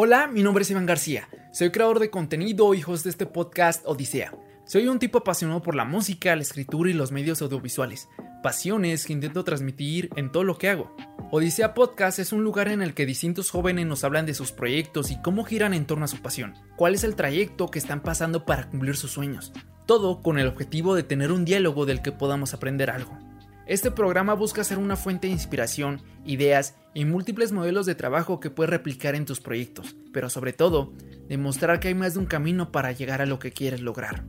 Hola, mi nombre es Iván García. Soy creador de contenido y host de este podcast Odisea. Soy un tipo apasionado por la música, la escritura y los medios audiovisuales. Pasiones que intento transmitir en todo lo que hago. Odisea Podcast es un lugar en el que distintos jóvenes nos hablan de sus proyectos y cómo giran en torno a su pasión. ¿Cuál es el trayecto que están pasando para cumplir sus sueños? Todo con el objetivo de tener un diálogo del que podamos aprender algo. Este programa busca ser una fuente de inspiración, ideas y múltiples modelos de trabajo que puedes replicar en tus proyectos, pero sobre todo, demostrar que hay más de un camino para llegar a lo que quieres lograr.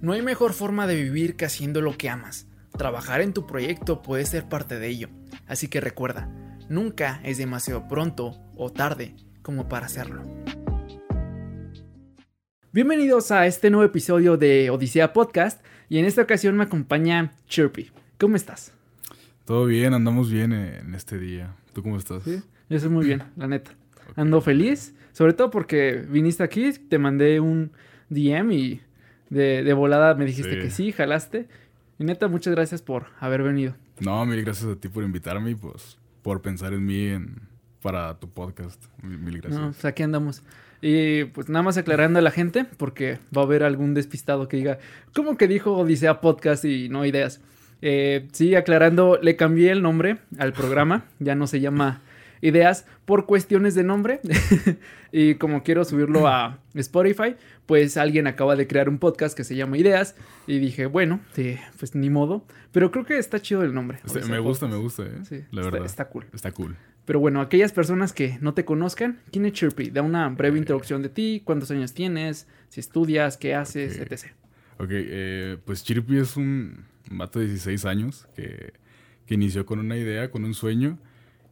No hay mejor forma de vivir que haciendo lo que amas. Trabajar en tu proyecto puede ser parte de ello, así que recuerda, nunca es demasiado pronto o tarde como para hacerlo. Bienvenidos a este nuevo episodio de Odisea Podcast y en esta ocasión me acompaña Chirpy. ¿Cómo estás? Todo bien, andamos bien en este día. ¿Tú cómo estás? Sí, yo estoy muy bien, la neta. Ando feliz, sobre todo porque viniste aquí, te mandé un DM y de, volada me dijiste que sí, jalaste. Y neta, muchas gracias por haber venido. No, mil gracias a ti por invitarme y pues por pensar en mí para tu podcast. Mil, gracias. No, pues aquí andamos. Y pues nada más aclarando a la gente, porque va a haber algún despistado que diga, ¿cómo que dijo Odisea Podcast y no ideas? Eh, sí, aclarando, le cambié el nombre al programa, ya no se llama Ideas por cuestiones de nombre y como quiero subirlo a Spotify, pues alguien acaba de crear un podcast que se llama Ideas y dije, bueno, pues ni modo, pero creo que está chido el nombre. me gusta, me gusta, ¿eh? Sí, la verdad. Está cool. Está cool. Pero bueno, aquellas personas que no te conozcan, ¿quién es Chirpy? Da una breve introducción de ti, cuántos años tienes, si estudias, qué haces, etc. Ok, eh, pues Chirpy es un un vato de 16 años que, que inició con una idea, con un sueño.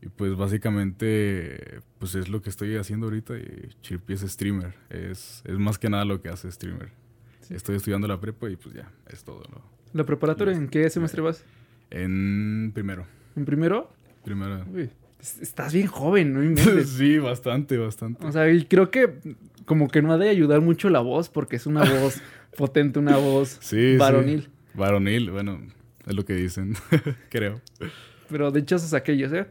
Y pues básicamente, pues es lo que estoy haciendo ahorita. Y Chirpy es streamer. Es, es más que nada lo que hace streamer. Estoy estudiando la prepa y pues ya, es todo. ¿La preparatoria en qué semestre vas? En primero. ¿En primero? Primero. Uy, estás bien joven, ¿no? sí, bastante, bastante. O sea, y creo que como que no ha de ayudar mucho la voz porque es una voz potente, una voz varonil. Varonil, bueno, es lo que dicen, creo. Pero de dichosos aquellos, ¿eh?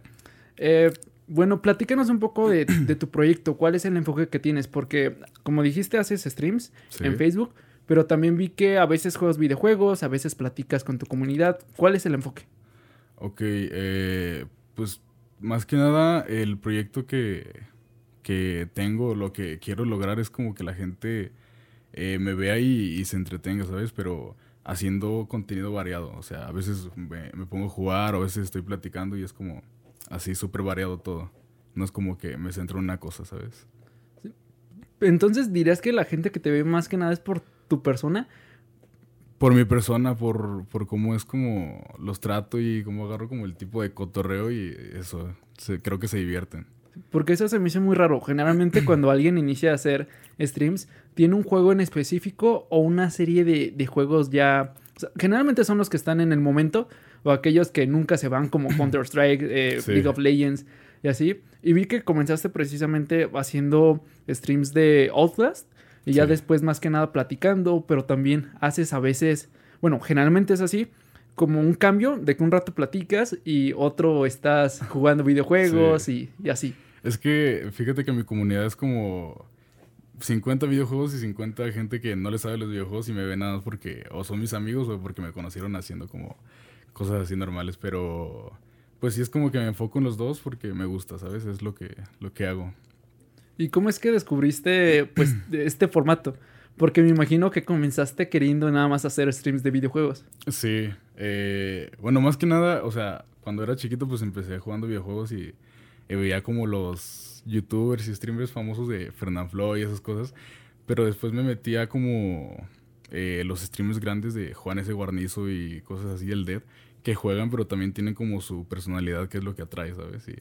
¿eh? Bueno, platícanos un poco de, tu proyecto. ¿Cuál es el enfoque que tienes? Porque, como dijiste, haces streams en Facebook, pero también vi que a veces juegas videojuegos, a veces platicas con tu comunidad. ¿Cuál es el enfoque? Ok, eh, pues más que nada el proyecto que, que tengo, lo que quiero lograr es como que la gente eh, me vea y, y, se entretenga, ¿sabes? Pero haciendo contenido variado. O sea, a veces me, pongo a jugar, o a veces estoy platicando y es como así súper variado todo. No es como que me centro en una cosa, ¿sabes? Entonces, ¿dirías que la gente que te ve más que nada es por tu persona? Por mi persona, por, por cómo es como los trato y cómo agarro como el tipo de cotorreo y eso. creo que se divierten. Porque eso se me hizo muy raro. Generalmente cuando alguien inicia a hacer streams, tiene un juego en específico o una serie de, juegos ya... generalmente son los que están en el momento o aquellos que nunca se van como Counter-Strike, eh, League of Legends y así. Y vi que comenzaste precisamente haciendo streams de Outlast y ya después más que nada platicando, pero también haces a veces, bueno, generalmente es así, como un cambio de que un rato platicas y otro estás jugando videojuegos y, y, así. Es que fíjate que mi comunidad es como 50 videojuegos y 50 gente que no le sabe los videojuegos y me ve nada más porque o son mis amigos o porque me conocieron haciendo como cosas así normales, pero pues sí es como que me enfoco en los dos porque me gusta, ¿sabes? Es lo que, lo que hago. ¿Y cómo es que descubriste pues este formato? Porque me imagino que comenzaste queriendo nada más hacer streams de videojuegos. Sí, eh, bueno, más que nada, o sea, cuando era chiquito pues empecé jugando videojuegos y y veía como los youtubers y streamers famosos de Fernanfloo y esas cosas. Pero después me metía como eh, los streamers grandes de Juan S. Guarnizo y cosas así, el Dead, que juegan, pero también tienen como su personalidad, que es lo que atrae, ¿sabes? Y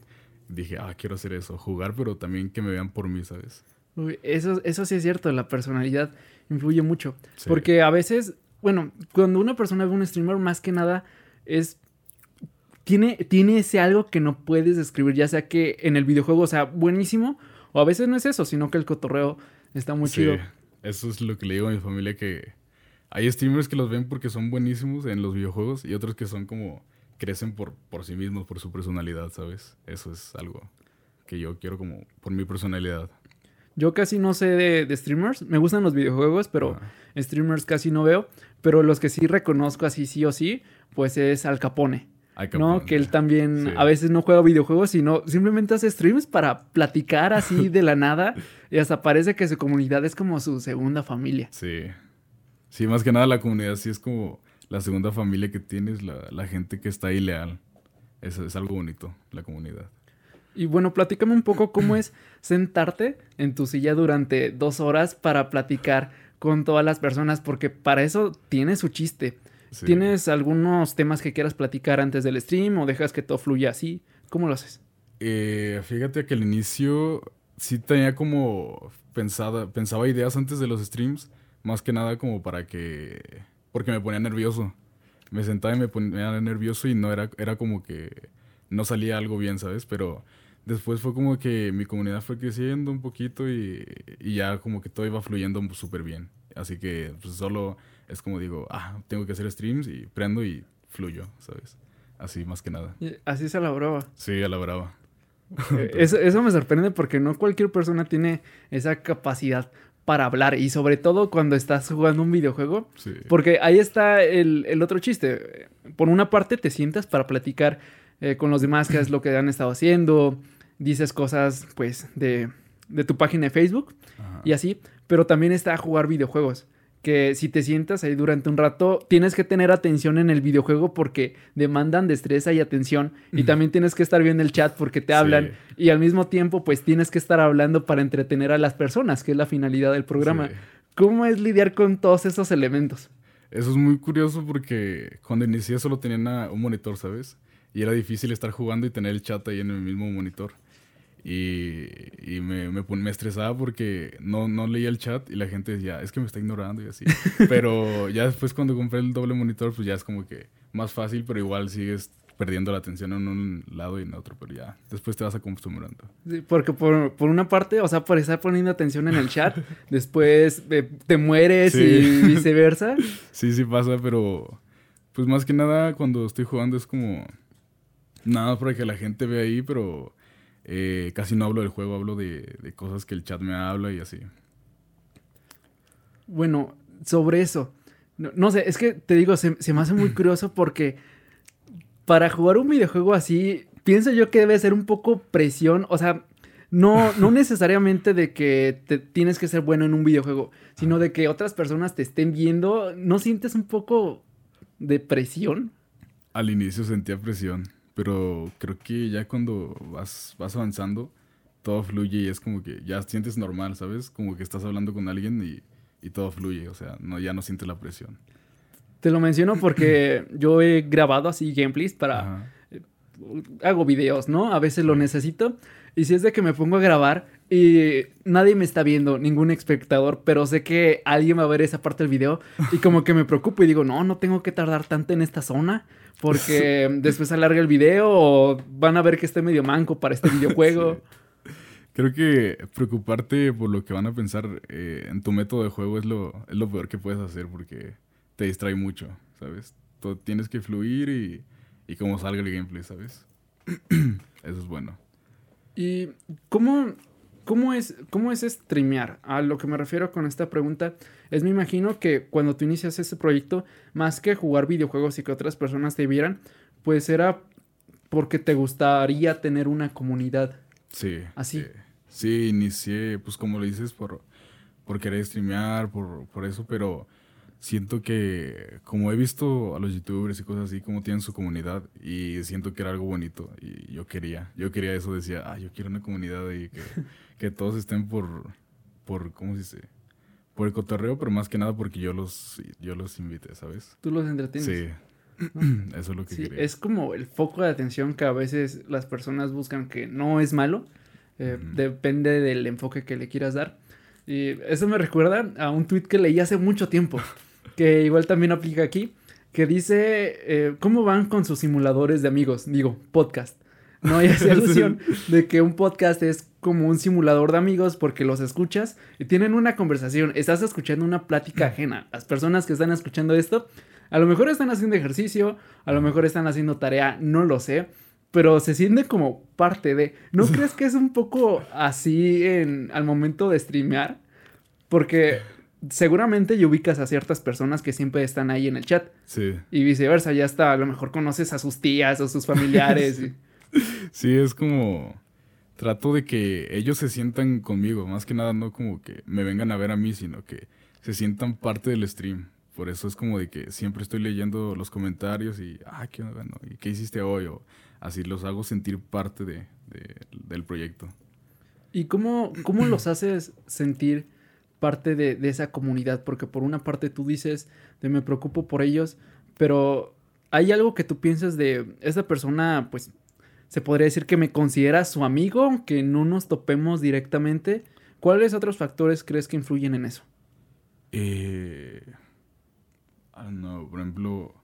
dije, ah, quiero hacer eso, jugar, pero también que me vean por mí, ¿sabes? eso, eso sí es cierto, la personalidad influye mucho. Porque a veces, bueno, cuando una persona ve un streamer, más que nada es tiene, tiene ese algo que no puedes describir, ya sea que en el videojuego sea buenísimo, o a veces no es eso, sino que el cotorreo está muy chido. Eso es lo que le digo a mi familia, que hay streamers que los ven porque son buenísimos en los videojuegos y otros que son como crecen por, por sí mismos, por su personalidad, ¿sabes? Eso es algo que yo quiero como por mi personalidad. Yo casi no sé de, streamers. Me gustan los videojuegos, pero Ah. streamers casi no veo. Pero los que sí reconozco así sí o sí, pues es Al Capone. ¿No? Que él también Sí. a veces no juega videojuegos, sino simplemente hace streams para platicar así de la nada. Y hasta parece que su comunidad es como su segunda familia. Sí. Sí, más que nada la comunidad sí es como la segunda familia que tienes, la, la gente que está ahí leal. Es, es algo bonito, la comunidad. Y bueno, platícame un poco cómo es sentarte en tu silla durante dos horas para platicar con todas las personas, porque para eso tiene su chiste. Sí. ¿Tienes algunos temas que quieras platicar antes del stream o dejas que todo fluya así? ¿Cómo lo haces? Eh, fíjate que al inicio sí tenía como pensada, pensaba ideas antes de los streams, más que nada como para que, porque me ponía nervioso. Me sentaba y me ponía nervioso y no era, era como que no salía algo bien, ¿sabes? Pero después fue como que mi comunidad fue creciendo un poquito y, y ya como que todo iba fluyendo súper bien. Así que pues, solo es como digo, ah, tengo que hacer streams y prendo y fluyo, ¿sabes? Así más que nada. Así se la brava. Sí, a la brava. Eh, Eso, eso me sorprende porque no cualquier persona tiene esa capacidad para hablar y sobre todo cuando estás jugando un videojuego. Sí. Porque ahí está el, el otro chiste. Por una parte te sientas para platicar eh, con los demás qué es lo que han estado haciendo, dices cosas pues de, de tu página de Facebook Ajá. y así, pero también está jugar videojuegos. Que si te sientas ahí durante un rato, tienes que tener atención en el videojuego porque demandan destreza y atención. Y también tienes que estar viendo el chat porque te Sí. hablan. Y al mismo tiempo, pues tienes que estar hablando para entretener a las personas, que es la finalidad del programa. Sí. ¿Cómo es lidiar con todos esos elementos? Eso es muy curioso porque cuando inicié solo tenía una- un monitor, ¿sabes? Y era difícil estar jugando y tener el chat ahí en el mismo monitor. Y, y me, me, me estresaba porque no, no leía el chat y la gente decía, es que me está ignorando y así. Pero ya después cuando compré el doble monitor, pues ya es como que más fácil, pero igual sigues perdiendo la atención en un lado y en otro, pero ya después te vas acostumbrando. Sí, Porque por, por una parte, o sea, por estar poniendo atención en el chat, después eh, te mueres Sí. y viceversa. Sí, sí pasa, pero pues más que nada cuando estoy jugando es como nada para que la gente vea ahí, pero eh, casi no hablo del juego, hablo de, de cosas que el chat me habla y así. Bueno, sobre eso. No, no sé, es que te digo, se, se me hace muy curioso porque para jugar un videojuego así, pienso yo que debe ser un poco presión. O sea, no, no necesariamente de que te, tienes que ser bueno en un videojuego, sino de que otras personas te estén viendo. ¿No sientes un poco de presión? Al inicio sentía presión, pero creo que ya cuando vas, vas avanzando, todo fluye y es como que ya sientes normal, ¿sabes? Como que estás hablando con alguien y, y todo fluye, o sea, no, ya no sientes la presión. Te lo menciono porque yo he grabado así gameplays para... Ajá. hago videos, ¿no? A veces lo necesito. Y si es de que me pongo a grabar y nadie me está viendo, ningún espectador, pero sé que alguien va a ver esa parte del video y como que me preocupo y digo, no, no tengo que tardar tanto en esta zona porque después alarga el video o van a ver que estoy medio manco para este videojuego. Creo que preocuparte por lo que van a pensar eh, en tu método de juego es lo, es lo peor que puedes hacer porque te distrae mucho, ¿sabes? Tienes que fluir y, y cómo salga el gameplay, ¿sabes? Eso es bueno. ¿Y cómo, cómo, es, cómo es streamear? A lo que me refiero con esta pregunta es, me imagino que cuando tú inicias ese proyecto, más que jugar videojuegos y que otras personas te vieran, pues era porque te gustaría tener una comunidad. Sí. Así. eh, sí, inicié, pues como lo dices, por, por querer streamear, por, por eso, pero siento que como he visto a los youtubers y cosas así, como tienen su comunidad y siento que era algo bonito y yo quería, yo quería eso, decía, ah, yo quiero una comunidad y que, que todos estén por, por, ¿cómo se dice? Por el cotorreo, pero más que nada porque yo los, yo los invité, ¿sabes? Tú los entretienes. Sí. Eso es lo que Sí, quería. es como el foco de atención que a veces las personas buscan, que no es malo, eh, depende del enfoque que le quieras dar. Y eso me recuerda a un tweet que leí hace mucho tiempo, que igual también aplica aquí, que dice, eh, ¿cómo van con sus simuladores de amigos? Digo, podcast. No hay esa alusión de que un podcast es como un simulador de amigos porque los escuchas y tienen una conversación. Estás escuchando una plática ajena. Las personas que están escuchando esto, a lo mejor están haciendo ejercicio, a lo mejor están haciendo tarea, no lo sé. pero se siente como parte de. ¿No crees que es un poco así en, al momento de streamear? Porque seguramente ya ubicas a ciertas personas que siempre están ahí en el chat. Sí. Y viceversa, ya hasta a lo mejor conoces a sus tías o sus familiares. y- Sí, es como. Trato de que ellos se sientan conmigo. Más que nada, no como que me vengan a ver a mí, sino que se sientan parte del stream. Por eso es como de que siempre estoy leyendo los comentarios y. Ah, ¿qué onda? no? ¿Y qué hiciste hoy? O así los hago sentir parte de, de- del proyecto. ¿Y cómo, cómo los haces sentir parte de, esa comunidad? Porque por una parte tú dices, me preocupo por ellos, pero hay algo que tú piensas de esta persona, pues se podría decir que me considera su amigo, aunque no nos topemos directamente. ¿Cuáles otros factores crees que influyen en eso? Eh, ah, no, por ejemplo,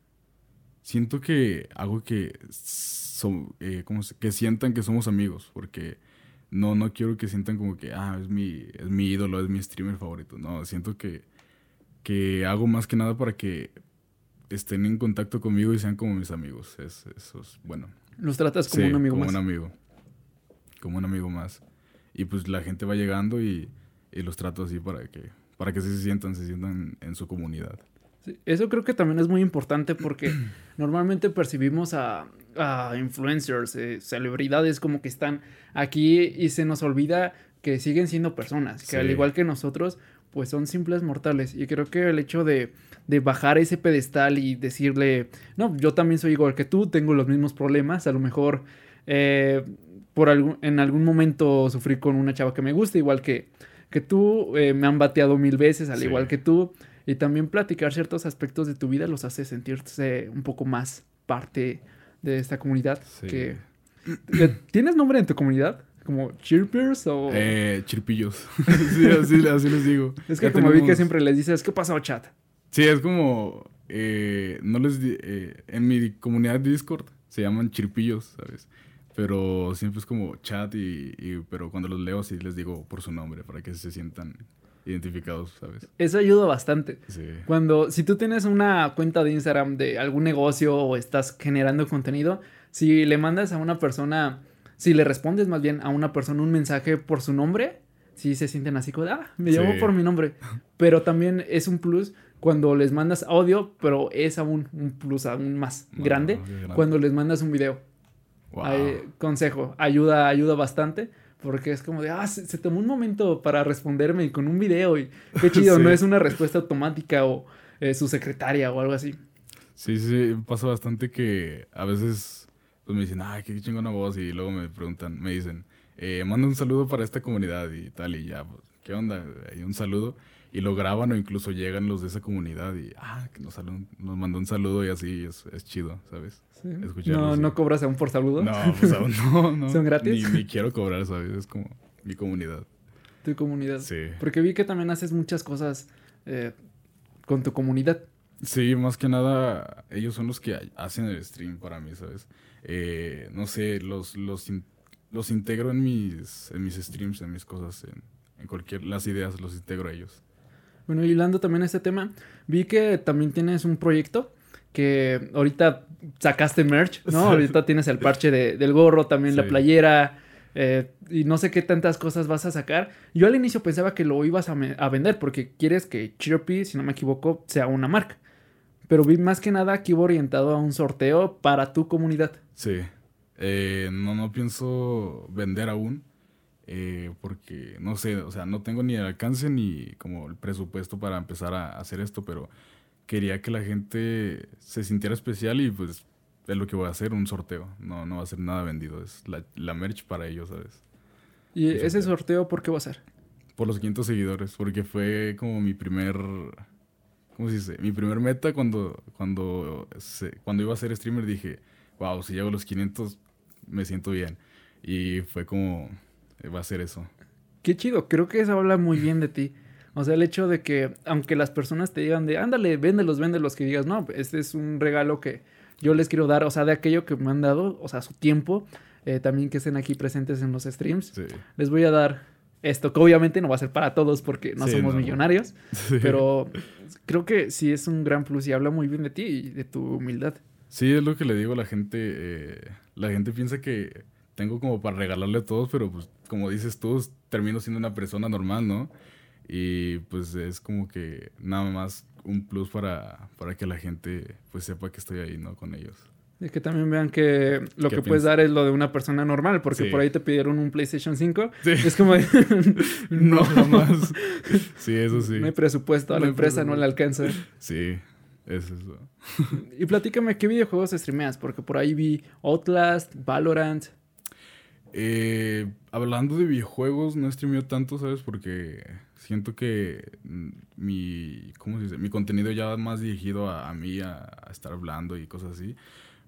siento que hago que, so- eh, ¿cómo se- que sientan que somos amigos, porque no, no quiero que sientan como que, ah, es mi, es mi ídolo, es mi streamer favorito. No, siento que, que hago más que nada para que estén en contacto conmigo y sean como mis amigos. Es, eso es bueno. Los tratas como Sí, un amigo como más. un amigo. Como un amigo más. Y pues la gente va llegando y, y los trato así para que, para que sí se sientan, se sientan en su comunidad. Sí, Eso creo que también es muy importante porque normalmente percibimos a, influencers, eh, celebridades como que están aquí y se nos olvida que siguen siendo personas, que al igual que nosotros, pues son simples mortales. Y creo que el hecho de, de bajar ese pedestal y decirle, no, yo también soy igual que tú, tengo los mismos problemas, a lo mejor eh, por algún, en algún momento sufrí con una chava que me gusta, igual que, que tú, eh, me han bateado mil veces, al Sí. igual que tú. Y también platicar ciertos aspectos de tu vida los hace sentirse un poco más parte de esta comunidad. Sí. Que, ¿Le- ¿Tienes nombre en tu comunidad? ¿Como Chirpers o...? Eh, chirpillos. sí, así, así les digo. es que Ya como vi que siempre les dices, ¿qué pasó, chat? Sí, es como. eh, no les eh, en mi comunidad de Discord se llaman chirpillos, ¿sabes? Pero siempre es como chat y, y- Pero cuando los leo, sí les digo por su nombre para que se sientan identificados, ¿sabes? Eso ayuda bastante. Sí. Cuando, si tú tienes una cuenta de Instagram de algún negocio o estás generando contenido, si le mandas a una persona, si le respondes más bien a una persona un mensaje por su nombre, si se sienten así como, ah, me llamo Sí. por mi nombre. Pero también es un plus cuando les mandas audio, pero es aún un plus aún más grande cuando les mandas un video. Wow. Consejo, ayuda, ayuda bastante. Porque es como de, ah, se, se tomó un momento para responderme y con un video y qué chido, Sí. no es una respuesta automática o eh, su secretaria o algo así. Sí, sí, pasa bastante que a veces pues, me dicen, ay, qué chingona voz, y luego me preguntan, me dicen, eh, manda un saludo para esta comunidad y tal, y ya, pues, ¿qué onda? Hay un saludo, y lo graban o incluso llegan los de esa comunidad y, ah, que nos, salud- nos mandó un saludo y así, es, es chido, ¿sabes? Escucharlo, No, sí. no cobras aún por saludo. No, pues aún no, no. ¿Son gratis? Ni, ni quiero cobrar, ¿sabes? Es como mi comunidad. Tu comunidad. Sí. Porque vi que también haces muchas cosas eh, con tu comunidad. Sí, más que nada, ellos son los que hacen el stream para mí, ¿sabes? Eh, no sé, los, los, in- los integro en mis, en mis streams, en mis cosas, en, en cualquier, las ideas los integro a ellos. Bueno, y hablando también de este tema, vi que también tienes un proyecto que ahorita sacaste merch, ¿no? Ahorita tienes el parche de- del gorro, también la playera, eh, y no sé qué tantas cosas vas a sacar. Yo al inicio pensaba que lo ibas a, a vender porque quieres que Chirpy, si no me equivoco, sea una marca. Pero vi más que nada que iba orientado a un sorteo para tu comunidad. Sí. Eh, no, no pienso vender aún. Eh, porque no sé, o sea, no tengo ni el alcance ni como el presupuesto para empezar a hacer esto, pero quería que la gente se sintiera especial y pues es lo que voy a hacer, un sorteo. No, no va a ser nada vendido, es la, la merch para ellos, ¿sabes? ¿Y ese sorteo. sorteo por qué va a ser? Por los 500 seguidores, porque fue como mi primer, ¿cómo se dice? Mi primer meta cuando, cuando, se- cuando iba a ser streamer dije, wow, si llego a los 500 me siento bien. Y fue como, va a ser eso. Qué chido, creo que eso habla muy bien de ti. O sea, el hecho de que, aunque las personas te digan de, ándale, véndelos, véndelos, que digas, no, este es un regalo que yo les quiero dar, o sea, de aquello que me han dado, o sea, su tiempo, eh, también que estén aquí presentes en los streams. Sí. Les voy a dar esto, que obviamente no va a ser para todos porque no Sí, somos no. millonarios, Sí. pero creo que sí es un gran plus y habla muy bien de ti y de tu humildad. Sí, es lo que le digo a la gente. eh, la gente piensa que tengo como para regalarle a todos, pero pues como dices tú, termino siendo una persona normal, ¿no? Y pues es como que nada más un plus para, para que la gente pues sepa que estoy ahí, ¿no? Con ellos. Y que también vean que lo ¿Qué que puedes dar es lo de una persona normal, porque Sí. por ahí te pidieron un PlayStation 5. Sí. Es como, No, jamás. sí, eso sí. no hay presupuesto, a la No empresa no le alcanza. Sí, es eso. Y platícame, ¿qué videojuegos streameas? Porque por ahí vi Outlast, Valorant. Eh, hablando de videojuegos, no streameo tanto, ¿sabes? Porque siento que mi, ¿cómo se dice? Mi contenido ya va más dirigido a, a mí, a, a estar hablando y cosas así.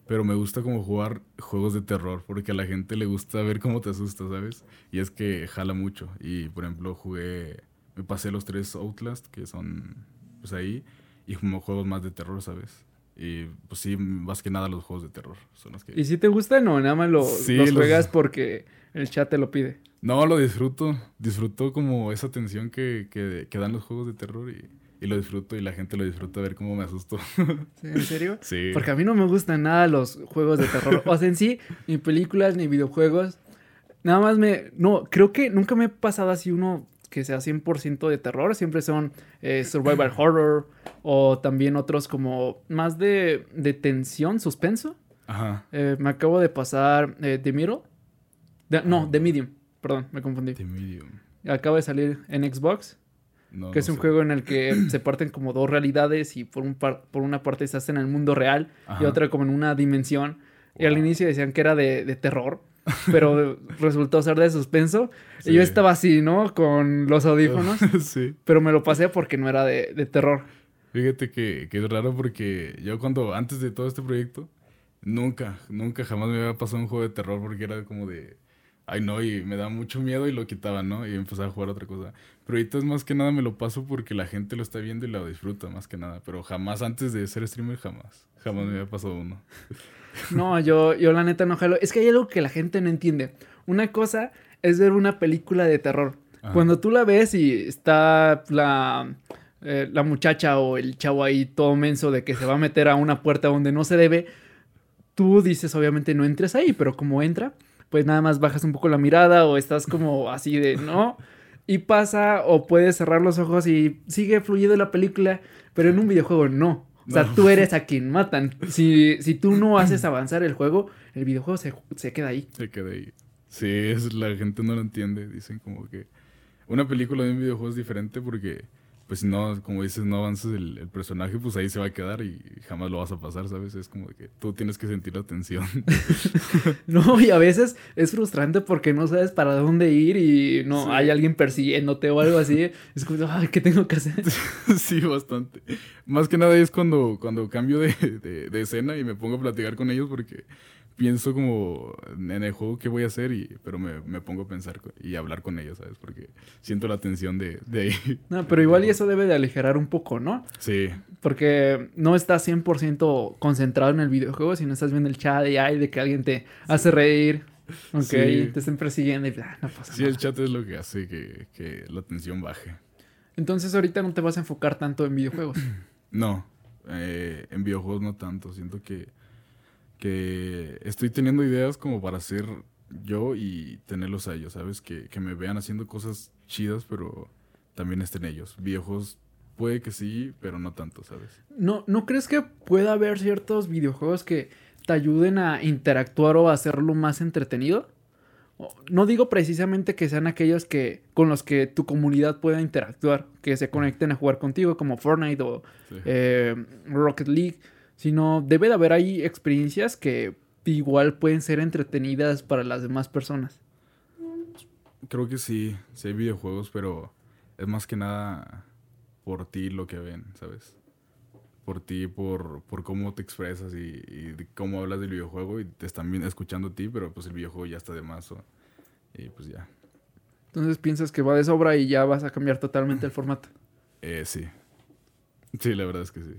Pero me gusta como jugar juegos de terror, porque a la gente le gusta ver cómo te asusta, ¿sabes? Y es que jala mucho. Y, por ejemplo, jugué, me pasé los tres Outlast, que son, pues ahí, y como juegos más de terror, ¿sabes? Y, pues sí, más que nada los juegos de terror son los que... ¿Y si te gustan o nada más lo- Sí, los los- juegas porque el chat te lo pide? No, lo disfruto. Disfruto como esa tensión que, que, que dan los juegos de terror y, y lo disfruto y la gente lo disfruta ver cómo me asusto. ¿Sí? ¿En serio? sí. Porque a mí no me gustan nada los juegos de terror. O sea, en sí, ni películas ni videojuegos. Nada más me... No, creo que nunca me he pasado así uno que sea 100% de terror. Siempre son eh, survival horror o también otros como más de, de tensión, suspenso. Ajá. Eh, me acabo de pasar eh, The Middle. No, The Medium. Perdón, me confundí. The Medium. Acaba de salir en Xbox. No, Que es no un sé. juego en el que se parten como dos realidades y por, un par- por una parte estás en el mundo real y otra como en una dimensión. Y al inicio decían que era de, de terror, pero resultó ser de suspenso. Y yo estaba así, ¿no? Con los audífonos, sí. pero me lo pasé porque no era de, de terror. Fíjate que, que es raro porque yo cuando, antes de todo este proyecto, nunca, nunca jamás me había pasado un juego de terror porque era como de, ay no, y me da mucho miedo y lo quitaba, ¿no? Y empezaba a jugar otra cosa. Pero ahorita es más que nada me lo paso porque la gente lo está viendo y lo disfruta más que nada. Pero jamás antes de ser streamer, jamás. Jamás me había pasado uno. No, yo, yo la neta no jalo. Es que hay algo que la gente no entiende. Una cosa es ver una película de terror. Ajá. Cuando tú la ves y está la, eh, la muchacha o el chavo ahí todo menso de que se va a meter a una puerta donde no se debe, tú dices obviamente no entres ahí, pero como entra, pues nada más bajas un poco la mirada o estás como así de no. Y pasa o puedes cerrar los ojos y sigue fluyendo la película, pero en un videojuego no. O sea, No. tú eres a quien matan. Si, si tú no haces avanzar el juego, el videojuego se, se queda ahí. Se queda ahí. Sí, es, la gente no lo entiende. Dicen como que una película de un videojuego es diferente porque, pues si no, como dices, no avanzas el, el personaje, pues ahí se va a quedar y jamás lo vas a pasar, ¿sabes? Es como que tú tienes que sentir la tensión. No, y a veces es frustrante porque no sabes para dónde ir y no Sí. hay alguien persiguiéndote o algo así. Es como, ay, ¿qué tengo que hacer? sí, bastante. Más que nada es cuando, cuando cambio de, de- de escena y me pongo a platicar con ellos porque pienso como en el juego qué voy a hacer, y, pero me, me pongo a pensar y hablar con ellos, ¿sabes? Porque siento la tensión de, de ahí. No, pero igual y eso debe de aligerar un poco, ¿no? Sí, Porque no estás 100% concentrado en el videojuego, sino estás viendo el chat y hay de que alguien te hace reír. Ok, Sí. te estén persiguiendo y ah, no pasa sí, nada. el chat es lo que hace que, que la tensión baje. Entonces ahorita no te vas a enfocar tanto en videojuegos. No, eh, en videojuegos no tanto. Siento que, que estoy teniendo ideas como para ser yo y tenerlos a ellos, ¿sabes? Que, que me vean haciendo cosas chidas, pero también estén ellos. Videojuegos puede que sí, pero no tanto, ¿sabes? ¿No, ¿No crees que pueda haber ciertos videojuegos que te ayuden a interactuar o a hacerlo más entretenido? No digo precisamente que sean aquellos que con los que tu comunidad pueda interactuar, que se conecten a jugar contigo, como Fortnite o Sí. eh, Rocket League, sino debe de haber ahí experiencias que igual pueden ser entretenidas para las demás personas. Creo que sí, sí hay videojuegos, pero es más que nada por ti lo que ven, ¿sabes? Por ti, por, por cómo te expresas y, cómo hablas del videojuego y te están escuchando a ti, pero pues el videojuego ya está de más. o- y pues ya. Entonces piensas que va de sobra y ya vas a cambiar totalmente el formato. Eh, sí. Sí, la verdad es que sí.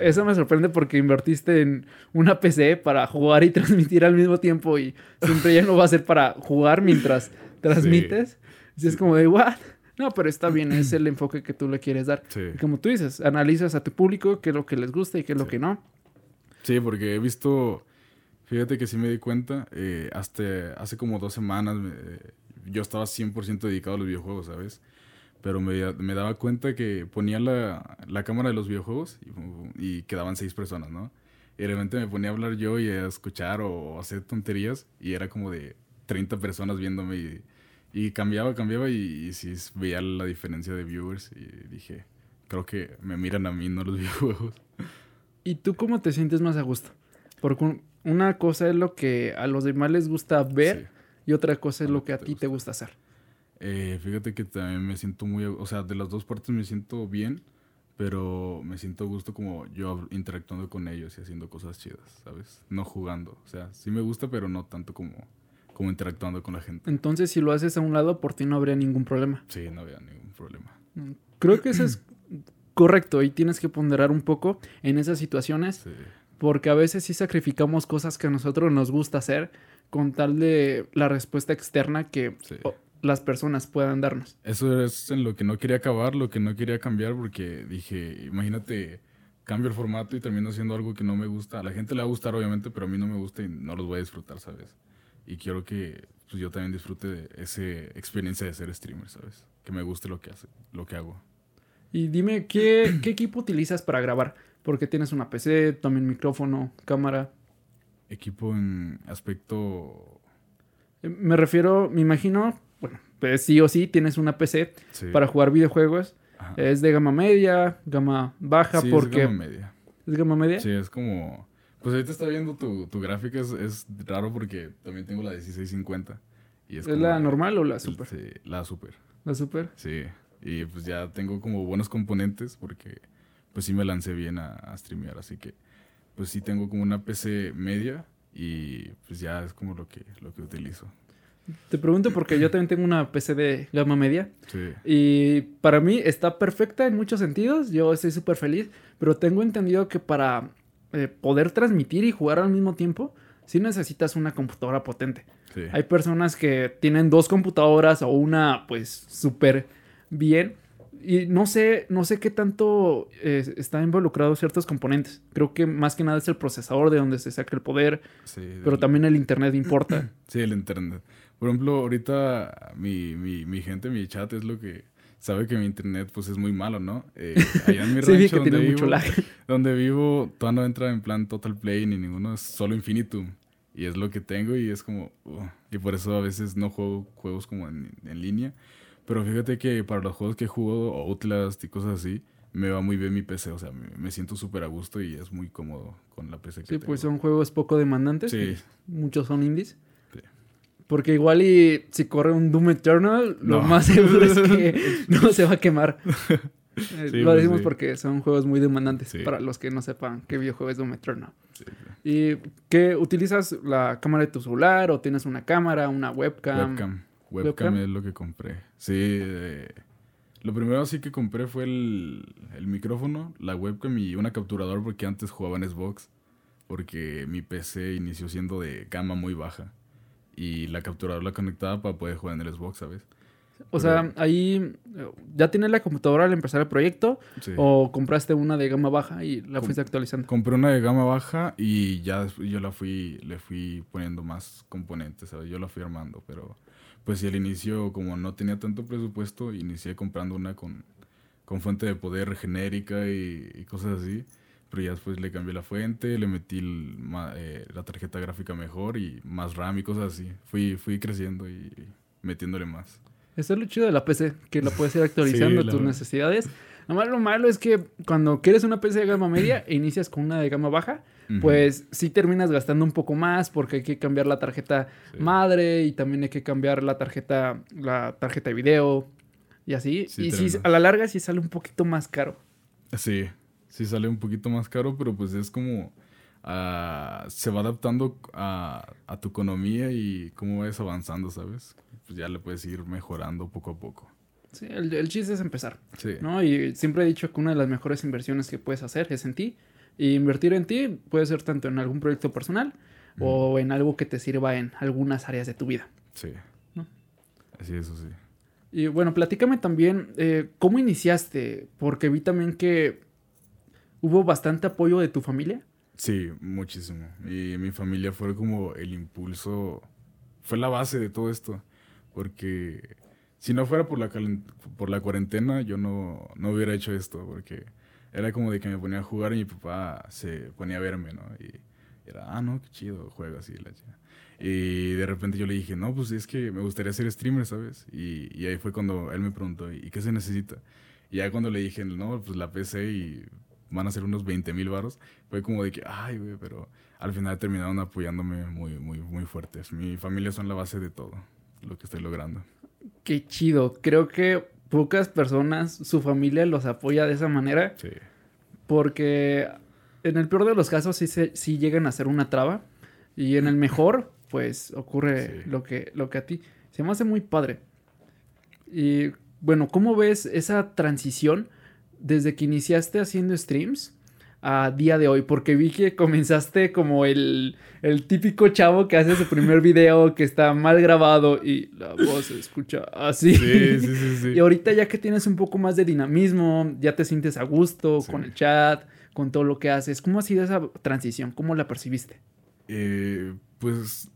Eso me sorprende porque invertiste en una PC para jugar y transmitir al mismo tiempo y siempre ya no va a ser para jugar mientras transmites. Y es Sí. como de, ¿what? No, pero está bien, es el enfoque que tú le quieres dar. Sí. Y como tú dices, analizas a tu público qué es lo que les gusta y qué es lo Sí. que no. Sí, porque he visto, fíjate que sí me di cuenta, eh, hasta hace como dos semanas eh, yo estaba 100% dedicado a los videojuegos, ¿sabes? Pero me, me daba cuenta que ponía la, la cámara de los videojuegos y, y, quedaban seis personas, ¿no? Y de repente me ponía a hablar yo y a escuchar o hacer tonterías y era como de 30 personas viéndome y, y cambiaba, cambiaba y, y sí veía la diferencia de viewers y dije, creo que me miran a mí, no los videojuegos. ¿Y tú cómo te sientes más a gusto? Porque una cosa es lo que a los demás les gusta ver y otra cosa es lo que a ti te gusta hacer. Eh, fíjate que también me siento muy, o sea, de las dos partes me siento bien, pero me siento a gusto como yo interactuando con ellos y haciendo cosas chidas, ¿sabes? No jugando, o sea, sí me gusta, pero no tanto como, como interactuando con la gente. Entonces, si lo haces a un lado, por ti no habría ningún problema. Sí, no habría ningún problema. Creo que eso es correcto y tienes que ponderar un poco en esas situaciones. Sí. Porque a veces sí sacrificamos cosas que a nosotros nos gusta hacer con tal de la respuesta externa que Sí. Las personas puedan darnos. Eso es en lo que no quería acabar, lo que no quería cambiar, porque dije, imagínate, cambio el formato y termino haciendo algo que no me gusta. A la gente le va a gustar, obviamente, pero a mí no me gusta y no los voy a disfrutar, ¿sabes? Y quiero que pues, yo también disfrute de esa experiencia de ser streamer, ¿sabes? Que me guste lo que, hace, lo que hago. Y dime, ¿qué, ¿qué equipo utilizas para grabar? Porque tienes una PC, también micrófono, cámara. Equipo en aspecto... Eh, Me refiero, me imagino, pues sí o sí tienes una PC Sí. para jugar videojuegos. Ajá. Es de gama media, gama baja, Sí, porque... es gama media. ¿Es gama media? Sí, es como... Pues ahorita está viendo tu, tu gráfica, es, es raro porque también tengo la 1650. Y ¿Es, como la normal o la el- super? sí, la super. La super. Sí, y pues ya tengo como buenos componentes porque pues sí me lancé bien a, a streamear, así que pues sí tengo como una PC media y pues ya es como lo que, lo que utilizo. Te pregunto porque yo también tengo una PC de gama media Sí, y para mí está perfecta en muchos sentidos. Yo estoy súper feliz, pero tengo entendido que para eh, poder transmitir y jugar al mismo tiempo, sí necesitas una computadora potente. sí. Hay personas que tienen dos computadoras o una, pues, súper bien. Y no sé, no sé qué tanto eh, está involucrado ciertos componentes. Creo que más que nada es el procesador de donde se saca el poder, sí, pero también el internet importa. Sí, el internet. Por ejemplo, ahorita mi, mi, mi gente, mi chat es lo que sabe que mi internet pues es muy malo, ¿no? Eh, allá en mi sí, rancho que tiene donde mucho vivo- lag. Donde vivo, todavía no entra en plan Total Play ni ninguno, es solo Infinitum. Y es lo que tengo y es como... uh, y por eso a veces no juego juegos como en, en línea. Pero fíjate que para los juegos que he jugado, Outlast y cosas así, me va muy bien mi PC. O sea, me, me siento súper a gusto y es muy cómodo con la PC que Sí, tengo. pues son juegos poco demandantes. Sí. Muchos son indies. Porque igual y si corre un Doom Eternal, lo más seguro es que no se va a quemar. Eh, Sí, lo pues decimos sí. porque son juegos muy demandantes Sí. para los que no sepan qué videojuego es Doom Eternal. ¿Y qué utilizas la cámara de tu celular o tienes una cámara, una webcam? Webcam. ¿Webcam? Webcam es lo que compré. Sí. eh, lo primero sí que compré fue el, el micrófono, la webcam y una capturador porque antes jugaba en Xbox. Porque mi PC inició siendo de gama muy baja. Y la capturadora la conectaba para poder jugar en el Xbox, ¿sabes? O sea, ahí ya tienes la computadora al empezar el proyecto Sí. o compraste una de gama baja y la Com- fuiste actualizando. Compré una de gama baja y ya yo la fui, le fui poniendo más componentes, ¿sabes? Yo la fui armando, pero pues sí, al inicio, como no tenía tanto presupuesto, inicié comprando una con, con fuente de poder genérica y, y cosas así. Pero ya después le cambié la fuente, le metí el eh, la tarjeta gráfica mejor y más RAM y cosas así. Fui, fui creciendo y metiéndole más. Eso es lo chido de la PC, que la puedes ir actualizando a la tus verdad. necesidades. Nomás lo malo es que cuando quieres una PC de gama media e inicias con una de gama baja, pues sí terminas gastando un poco más porque hay que cambiar la tarjeta Sí. madre y también hay que cambiar la tarjeta, la tarjeta de video y así. Sí, y sí, a la larga sí sale un poquito más caro. Sí, sí sale un poquito más caro, pero pues es como... ah, se va adaptando a, a tu economía y cómo vas avanzando, ¿sabes? Pues ya le puedes ir mejorando poco a poco. Sí, el, el chiste es empezar, Sí. ¿no? Y siempre he dicho que una de las mejores inversiones que puedes hacer es en ti. Y invertir en ti puede ser tanto en algún proyecto personal o en algo que te sirva en algunas áreas de tu vida. Sí. ¿No? Así, eso sí. Y bueno, platícame también eh, cómo iniciaste, porque vi también que hubo bastante apoyo de tu familia. Sí, muchísimo. Y mi familia fue como el impulso, fue la base de todo esto. Porque si no fuera por la, por la cuarentena, yo no, no hubiera hecho esto. Porque era como de que me ponía a jugar y mi papá se ponía a verme, ¿no? Y era, ah, no, qué chido, juego así, la chica. Y de repente yo le dije, no, pues es que me gustaría ser streamer, ¿sabes? Y, y ahí fue cuando él me preguntó, ¿y qué se necesita? Y ya cuando le dije, no, pues la PC y van a ser unos 20 mil baros, fue como de que, ay, güey, pero al final terminaron apoyándome muy, muy, muy fuertes. Mi familia son la base de todo lo que estoy logrando. Qué chido. Creo que pocas personas, su familia los apoya de esa manera. Sí. Porque en el peor de los casos sí, se, sí llegan a ser una traba. Y en el mejor, pues ocurre lo, que, lo que a ti. Se me hace muy padre. Y bueno, ¿cómo ves esa transición desde que iniciaste haciendo streams a día de hoy? Porque vi que comenzaste como el, el típico chavo que hace su primer video que está mal grabado y la voz se escucha así. Sí, sí, sí, sí. Y ahorita ya que tienes un poco más de dinamismo, ya te sientes a gusto con el chat, con todo lo que haces. ¿Cómo ha sido esa transición? ¿Cómo la percibiste? Eh, pues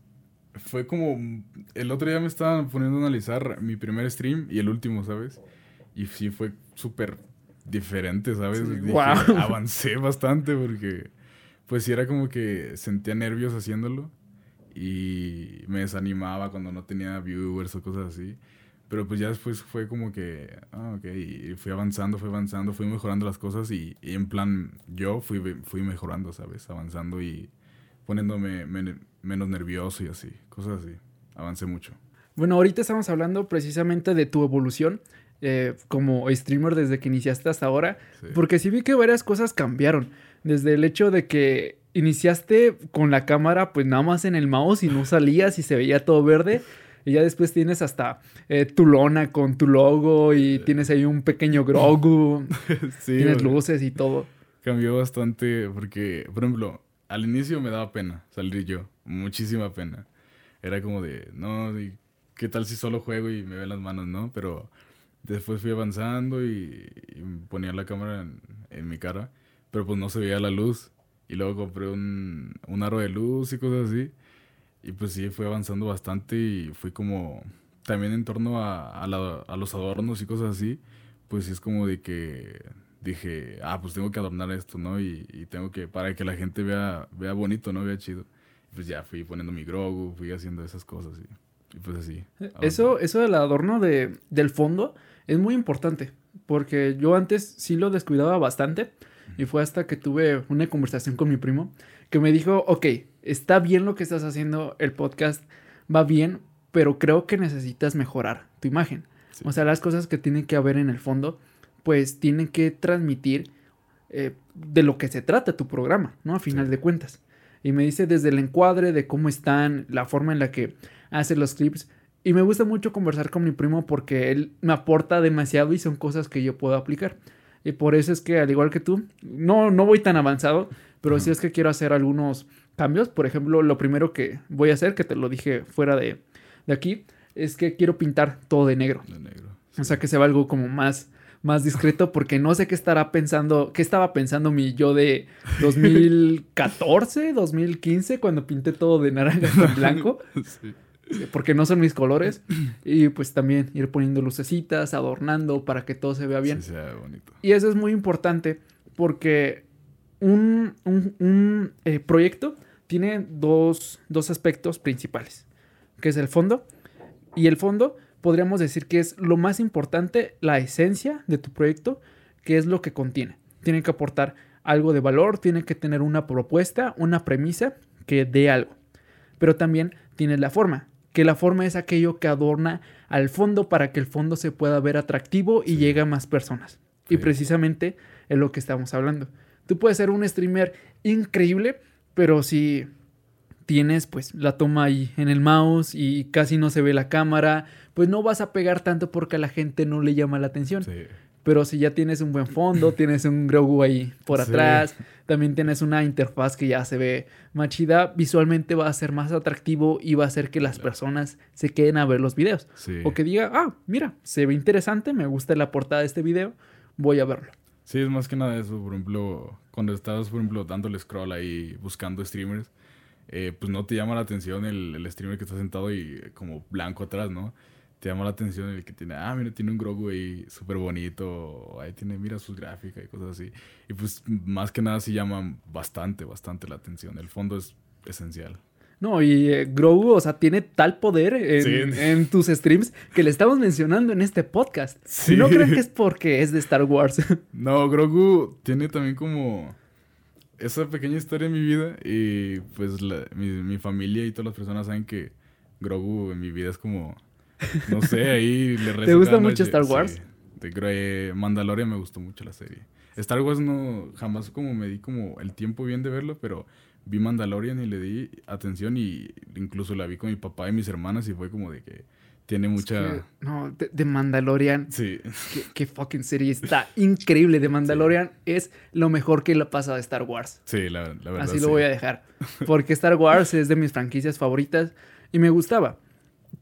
fue como. El otro día me estaban poniendo a analizar mi primer stream y el último, ¿sabes? Y sí fue súper diferente, ¿sabes? avancé bastante porque. Pues sí, era como que sentía nervios haciéndolo y me desanimaba cuando no tenía viewers o cosas así. Pero pues ya después fue como que, ah, ok, y fui avanzando, fui avanzando, fui mejorando las cosas y, y en plan yo fui, fui mejorando, ¿sabes? Avanzando y poniéndome menos nervioso y así, cosas así. Avancé mucho. Bueno, ahorita estamos hablando precisamente de tu evolución eh, como streamer desde que iniciaste hasta ahora, porque sí vi que varias cosas cambiaron. Desde el hecho de que iniciaste con la cámara, pues nada más en el mouse y no salías y se veía todo verde. Y ya después tienes hasta eh, tu lona con tu logo y tienes ahí un pequeño Grogu. tienes luces y todo. Cambió bastante porque, por ejemplo, al inicio me daba pena salir yo, muchísima pena. Era como de, no, ¿qué tal si solo juego y me ven las manos, no? Pero después fui avanzando y, ponía la cámara en, mi cara, pero pues no se veía la luz. Y luego compré un, un aro de luz y cosas así. Y pues sí, fui avanzando bastante y fui como también en torno a, a los adornos y cosas así. Pues sí es como de que dije, ah, pues tengo que adornar esto, ¿no? Y, tengo que, para que la gente vea, vea bonito, ¿no? Vea chido. pues ya fui poniendo mi Grogu, fui haciendo esas cosas y, pues así. Eso, eso del adorno de, del fondo es muy importante, porque yo antes sí lo descuidaba bastante y fue hasta que tuve una conversación con mi primo que me dijo, ok, está bien lo que estás haciendo, el podcast va bien, pero creo que necesitas mejorar tu imagen. O sea, las cosas que tienen que haber en el fondo pues tienen que transmitir eh, de lo que se trata tu programa, ¿no? A final de cuentas. Y me dice desde el encuadre de cómo están, la forma en la que hace los clips. Y me gusta mucho conversar con mi primo porque él me aporta demasiado y son cosas que yo puedo aplicar. Y por eso es que, al igual que tú, no, no voy tan avanzado, pero sí es que quiero hacer algunos cambios. Por ejemplo, lo primero que voy a hacer, que te lo dije fuera de, de aquí, es que quiero pintar todo de negro. De negro. O sea, que se va algo como más más discreto porque no sé qué estará pensando, qué estaba pensando mi yo de 2014, 2015 cuando pinté todo de naranja con blanco. Porque no son mis colores. Y pues también ir poniendo lucecitas, adornando para que todo se vea bien. bonito. Y eso es muy importante porque un, eh, proyecto tiene dos, dos aspectos principales, que es el fondo. Y el fondo podríamos decir que es lo más importante, la esencia de tu proyecto, que es lo que contiene. Tiene que aportar algo de valor, tiene que tener una propuesta, una premisa que dé algo. Pero también tiene la forma, que la forma es aquello que adorna al fondo para que el fondo se pueda ver atractivo y llegue a más personas. Y precisamente es lo que estamos hablando. Tú puedes ser un streamer increíble, pero si tienes pues la toma ahí en el mouse y casi no se ve la cámara, pues no vas a pegar tanto porque a la gente no le llama la atención. Pero si ya tienes un buen fondo, tienes un Grogu ahí por atrás, también tienes una interfaz que ya se ve más chida, visualmente va a ser más atractivo y va a hacer que las personas se queden a ver los videos. O que diga, ah, mira, se ve interesante, me gusta la portada de este video, voy a verlo. Sí, es más que nada eso. Por ejemplo, cuando estás, por ejemplo, dándole scroll ahí, buscando streamers, eh, pues no te llama la atención el, el streamer que está sentado y como blanco atrás, ¿no? Te llama la atención el que tiene, ah, mira, tiene un Grogu ahí súper bonito, o ahí tiene, mira sus gráficas y cosas así. Y pues más que nada sí llaman bastante, bastante la atención. El fondo es esencial. No, y eh, Grogu, o sea, tiene tal poder en, Sí. en tus streams que le estamos mencionando en este podcast. Sí. No creo que es porque es de Star Wars. No, Grogu tiene también como esa pequeña historia en mi vida y pues la- mi, mi familia y todas las personas saben que Grogu en mi vida es como, no sé, ahí le rezo gusta mucho. Star Wars? Sí, de eh, Mandalorian me gustó mucho la serie. Star Wars no, jamás como me di como el tiempo bien de verlo, pero vi Mandalorian y le di atención y incluso la vi con mi papá y mis hermanas y fue como de que tiene mucha... Es que, no, de, de Mandalorian. Sí, Qué, fucking serie. Está increíble. De Mandalorian es lo mejor que le ha pasado a Star Wars. sí, la, la verdad. Así lo voy a dejar. Porque Star Wars es de mis franquicias favoritas y me gustaba.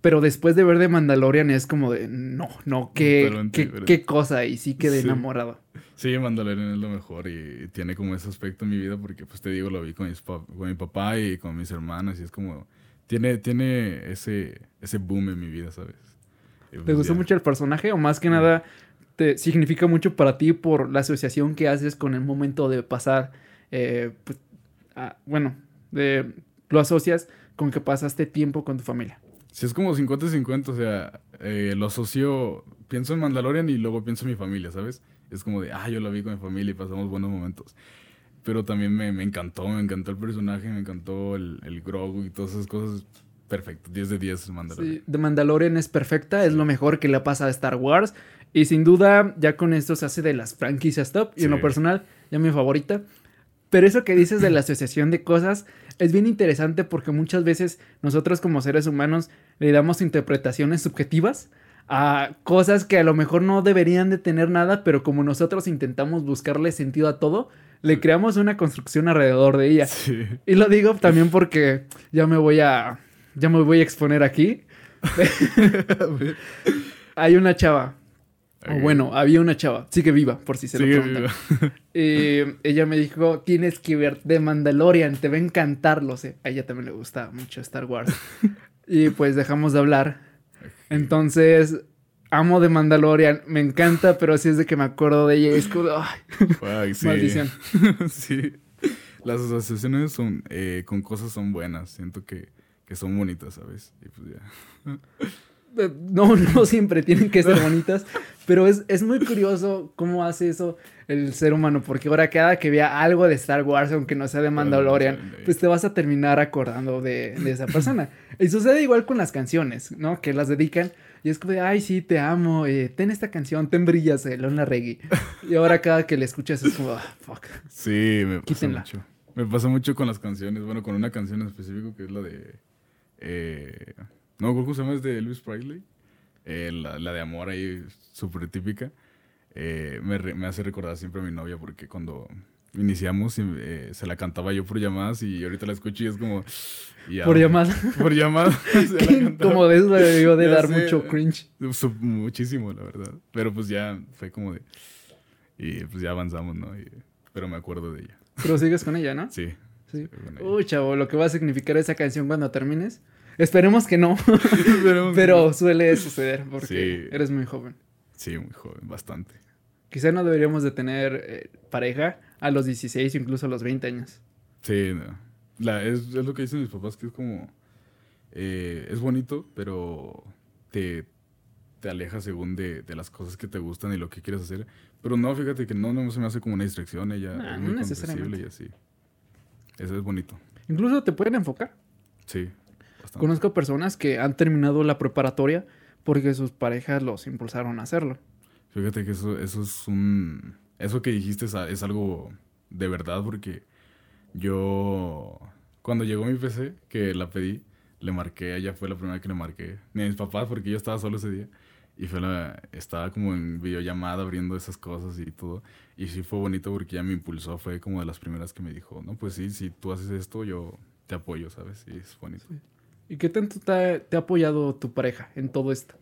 Pero después de ver de Mandalorian es como de, no, no, qué, qué, cosa. Y sí quedé Sí. enamorado. Sí, Mandalorian es lo mejor y tiene como ese aspecto en mi vida porque, pues te digo, lo vi con, mis pa- con mi papá y con mis hermanos y es como, tiene, tiene ese, ese boom en mi vida, ¿sabes? Y ¿Te pues gustó ya. mucho el personaje o más que nada te significa mucho para ti por la asociación que haces con el momento de pasar, eh, pues, bueno, de, lo asocias con que pasaste tiempo con tu familia? Sí, es como 50-50, o sea, eh, lo asocio, pienso en Mandalorian y luego pienso en mi familia, ¿sabes? Es como de, ah, yo lo vi con mi familia y pasamos buenos momentos. Pero también me, me encantó, me encantó el personaje, me encantó el, el Grogu y todas esas cosas. Perfecto, 10 de 10 Mandalorian. Sí, The Mandalorian es perfecta, es lo mejor que le pasa a Star Wars. Y sin duda, ya con esto se hace de las franquicias top. Y en lo Sí. personal, ya mi favorita. Pero eso que dices de la asociación de cosas es bien interesante porque muchas veces nosotros como seres humanos le damos interpretaciones subjetivas a cosas que a lo mejor no deberían de tener nada, pero como nosotros intentamos buscarle sentido a todo, le creamos una construcción alrededor de ella. Sí. Y lo digo también porque ya me voy a. Ya me voy a exponer aquí. Hay una chava. O bueno, había una chava. Sigue viva, por si se Sigue lo preguntan. viva. Eh, ella me dijo: Tienes que ver The Mandalorian, te va a encantar. Lo sé. A ella también le gusta mucho Star Wars. y pues dejamos de hablar. Entonces. Amo The Mandalorian, me encanta, pero así es de que me acuerdo de ella. Es como, sí. maldición. sí. Las asociaciones son, eh, con cosas son buenas. Siento que, que son bonitas, ¿sabes? Y pues ya. Eh, No, no siempre tienen que ser bonitas, pero es, es muy curioso cómo hace eso el ser humano, porque ahora cada que vea algo de Star Wars, aunque no sea de Mandalorian, pues te vas a terminar acordando de, de esa persona. Y sucede igual con las canciones, ¿no? Que las dedican y es como de, ay, sí, te amo, eh, ten esta canción, ten brillas, eh, Lona Reggae. Y ahora cada que le escuchas es como, ah, fuck. Sí, me pasa Quítenla. mucho. Me pasa mucho con las canciones. Bueno, con una canción en específico que es la de. eh, no, ¿cómo se llama? Es de Elvis Presley. Eh, la, la de amor ahí, súper típica. Eh, me, re- me hace recordar siempre a mi novia porque cuando iniciamos eh, se la cantaba yo por llamadas y ahorita la escucho y es como. ya, Por llamada. Por llamada. se la Qué cantaba. Como de eso le debió de dar sé. mucho cringe. Muchísimo, la verdad. Pero pues ya fue como de. Y pues ya avanzamos, ¿no? Y- pero me acuerdo de ella. Pero sigues con ella, ¿no? Sí. Sí. Uy, chavo, lo que va a significar esa canción cuando termines. Esperemos que no, Esperemos pero no. suele suceder porque Sí. eres muy joven. Sí, muy joven, bastante. Quizá no deberíamos de tener eh, pareja a los 16 o incluso a los 20 años. Sí, no. La, es, es lo que dicen mis papás, que es como... eh, es bonito, pero te, te aleja según de, de las cosas que te gustan y lo que quieres hacer. Pero no, fíjate que no, no se me hace como una distracción. Ella Nah, es no muy necesariamente. comprensible y así. Eso es bonito. Incluso te pueden enfocar. Sí, bastante. Conozco personas que han terminado la preparatoria porque sus parejas los impulsaron a hacerlo. Fíjate que eso, eso es un... Eso que dijiste es, es algo de verdad porque yo... Cuando llegó mi PC, que la pedí, le marqué, ella fue la primera que le marqué. Ni a mis papás porque yo estaba solo ese día. Y fue la... Estaba como en videollamada abriendo esas cosas y todo. Y sí fue bonito porque ella me impulsó. Fue como de las primeras que me dijo, no, pues sí, si tú haces esto, yo te apoyo, ¿sabes? Y es bonito. ¿Y qué tanto te ha, te ha apoyado tu pareja en todo esto?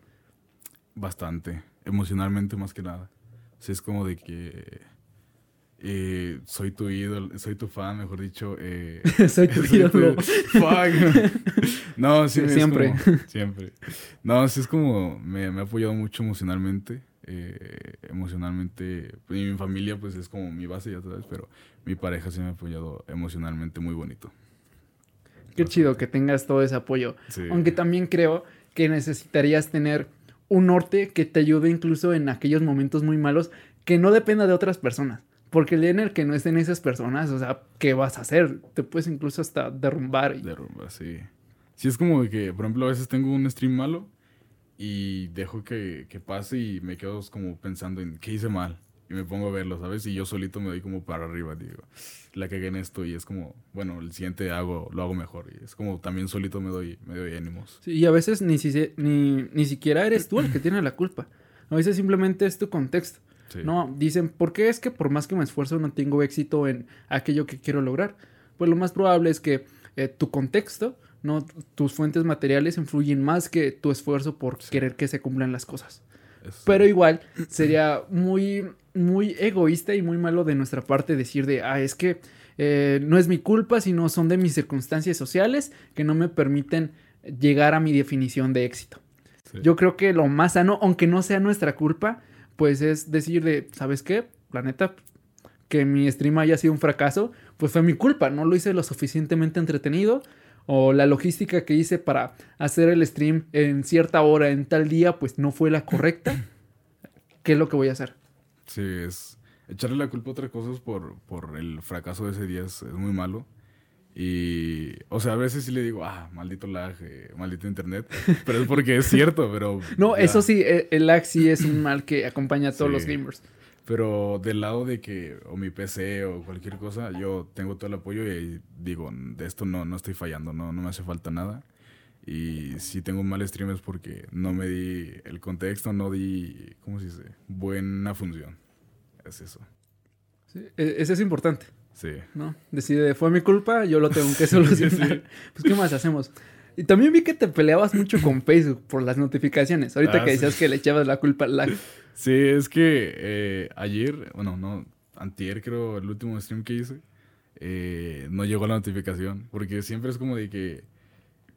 Bastante. Emocionalmente más que nada. Sí, es como de que eh, soy tu ídolo, soy tu fan, mejor dicho. Eh, soy tu ídolo. Fuck. no, sí, siempre. como- siempre. No, sí es como, me, me ha apoyado mucho emocionalmente. eh, emocionalmente, pues, y mi familia pues es como mi base, ya sabes, pero mi pareja sí me ha apoyado emocionalmente muy bonito. Qué chido que tengas todo ese apoyo. Sí. Aunque también creo que necesitarías tener un norte que te ayude incluso en aquellos momentos muy malos que no dependa de otras personas. Porque el día en el que no estén esas personas, o sea, ¿qué vas a hacer? Te puedes incluso hasta derrumbar. y- Derrumba, sí. Sí, es como que, por ejemplo, a veces tengo un stream malo y dejo que, que pase y me quedo como pensando en qué hice mal. Y me pongo a verlo, ¿sabes? Y yo solito me doy como para arriba, digo, la cagué en esto y es como, bueno, el siguiente hago, lo hago mejor. Y es como también solito me doy, me doy ánimos. Sí, y a veces ni, si- ni, ni siquiera eres tú el que tiene la culpa. A veces simplemente es tu contexto. Sí. No, dicen, ¿por qué es que por más que me esfuerzo no tengo éxito en aquello que quiero lograr? Pues lo más probable es que eh, tu contexto, no tus fuentes materiales influyen más que tu esfuerzo por querer que se cumplan las cosas. Pero igual sería muy, muy egoísta y muy malo de nuestra parte decir de, ah, es que eh, no es mi culpa, sino son de mis circunstancias sociales que no me permiten llegar a mi definición de éxito. sí. Yo creo que lo más sano, aunque no sea nuestra culpa, pues es decir de, ¿sabes qué? La neta, que mi stream haya sido un fracaso, pues fue mi culpa, no lo hice lo suficientemente entretenido o la logística que hice para hacer el stream en cierta hora, en tal día, pues no fue la correcta. ¿Qué es lo que voy a hacer? Sí, es echarle la culpa a otras cosas por, por el fracaso de ese día es, es muy malo. Y, o sea, a veces sí le digo, ah, maldito lag, eh, maldito internet. Pero es porque es cierto, pero. No, ya. eso sí, e- el lag sí es un mal que acompaña a todos Sí. los gamers. Pero del lado de que, o mi PC o cualquier cosa, yo tengo todo el apoyo y digo, de esto no, no estoy fallando, no, no me hace falta nada. Y si tengo un mal stream es porque no me di el contexto, no di, ¿cómo se dice? Buena función. Es eso. Sí, e- Eso es importante. Sí. ¿no? Decide, fue mi culpa, yo lo tengo que solucionar. Pues, ¿qué más hacemos? Y también vi que te peleabas mucho con Facebook por las notificaciones. Ahorita Ah, que sí. decías que le echabas la culpa al lag. Sí, es que eh, ayer, bueno, no, antier creo, el último stream que hice, eh, no llegó la notificación, porque siempre es como de que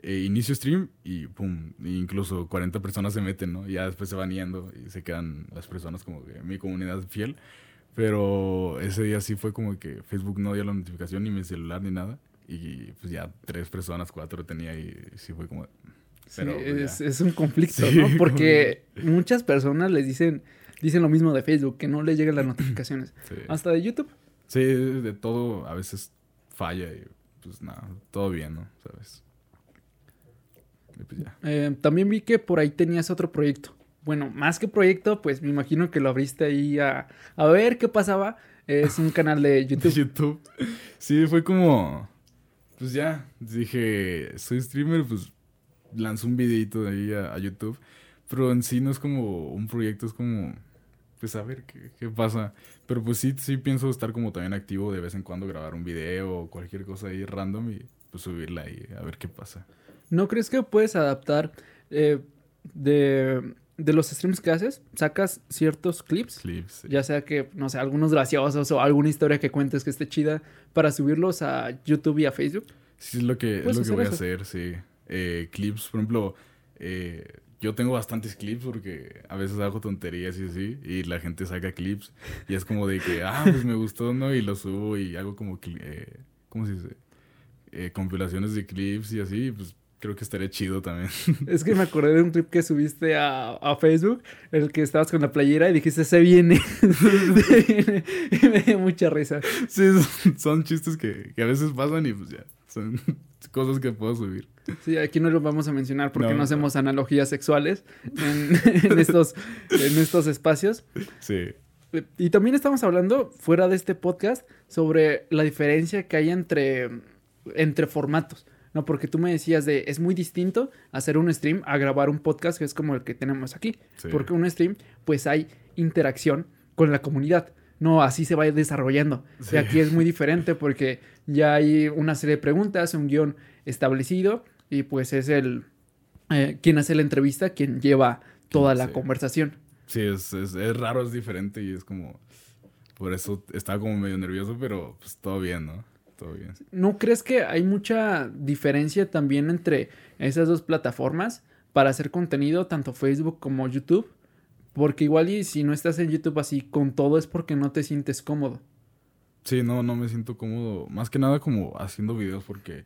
eh, inicio stream y pum, incluso 40 personas se meten, ¿no? Y ya después se van yendo y se quedan las personas como que mi comunidad fiel. Pero ese día sí fue como que Facebook no dio la notificación ni mi celular ni nada. Y pues ya tres personas, cuatro tenía y sí fue como... Pero pues, es, es un conflicto, Sí, ¿no? Porque muchas personas les dicen, dicen lo mismo de Facebook, que no les llegan las notificaciones. Sí. Hasta de YouTube. Sí, de todo a veces falla y pues nada, todo bien, ¿no? ¿Sabes? Y pues ya. Eh, también vi que por ahí tenías otro proyecto. Bueno, más que proyecto, pues me imagino que lo abriste ahí a, a ver qué pasaba. Es un canal de YouTube. YouTube. Sí, fue como. Pues ya, dije, soy streamer, pues lanzo un videito de ahí a, a YouTube. Pero en sí no es como un proyecto, es como. Pues a ver qué, qué pasa. Pero pues sí, sí pienso estar como también activo de vez en cuando, grabar un video o cualquier cosa ahí random y pues subirla ahí a ver qué pasa. ¿No crees que puedes adaptar eh, de, de los streams que haces? Sacas ciertos clips, Clips. sí. ya sea que, no sé, algunos graciosos o alguna historia que cuentes que esté chida para subirlos a YouTube y a Facebook. Sí, es lo que, es lo que voy a hacer, sí. Eh, clips, por ejemplo, eh, yo tengo bastantes clips porque a veces hago tonterías y así, y la gente saca clips, y es como de que, ah, pues me gustó, ¿no? Y lo subo y hago como, eh, ¿cómo se dice? Eh, compilaciones de clips y así, pues creo que estaría chido también. Es que me acordé de un clip que subiste a, a Facebook, en el que estabas con la playera y dijiste, se viene. se viene. Y me dio mucha risa. sí, son, son chistes que, que a veces pasan y pues ya, son cosas que puedo subir. Sí, aquí no lo vamos a mencionar porque No, no, no. hacemos analogías sexuales en, en estos, en estos espacios. Sí, Y también estamos hablando, fuera de este podcast, sobre la diferencia que hay entre, entre formatos. No, porque tú me decías de es muy distinto hacer un stream a grabar un podcast que es como el que tenemos aquí. Sí. Porque un stream, pues hay interacción con la comunidad. No, así se va desarrollando. Sí. Y aquí es muy diferente porque ya hay una serie de preguntas, un guion establecido y pues es el eh, quien hace la entrevista quien lleva toda la Sí. conversación. sí, es, es, es raro, es diferente y es como, por eso estaba como medio nervioso, pero pues todo bien, ¿no? Todo bien. ¿No crees que hay mucha diferencia también entre esas dos plataformas para hacer contenido, tanto Facebook como YouTube? Porque igual y si no estás en YouTube así con todo es porque no te sientes cómodo. Sí, no, no me siento cómodo. Más que nada como haciendo videos porque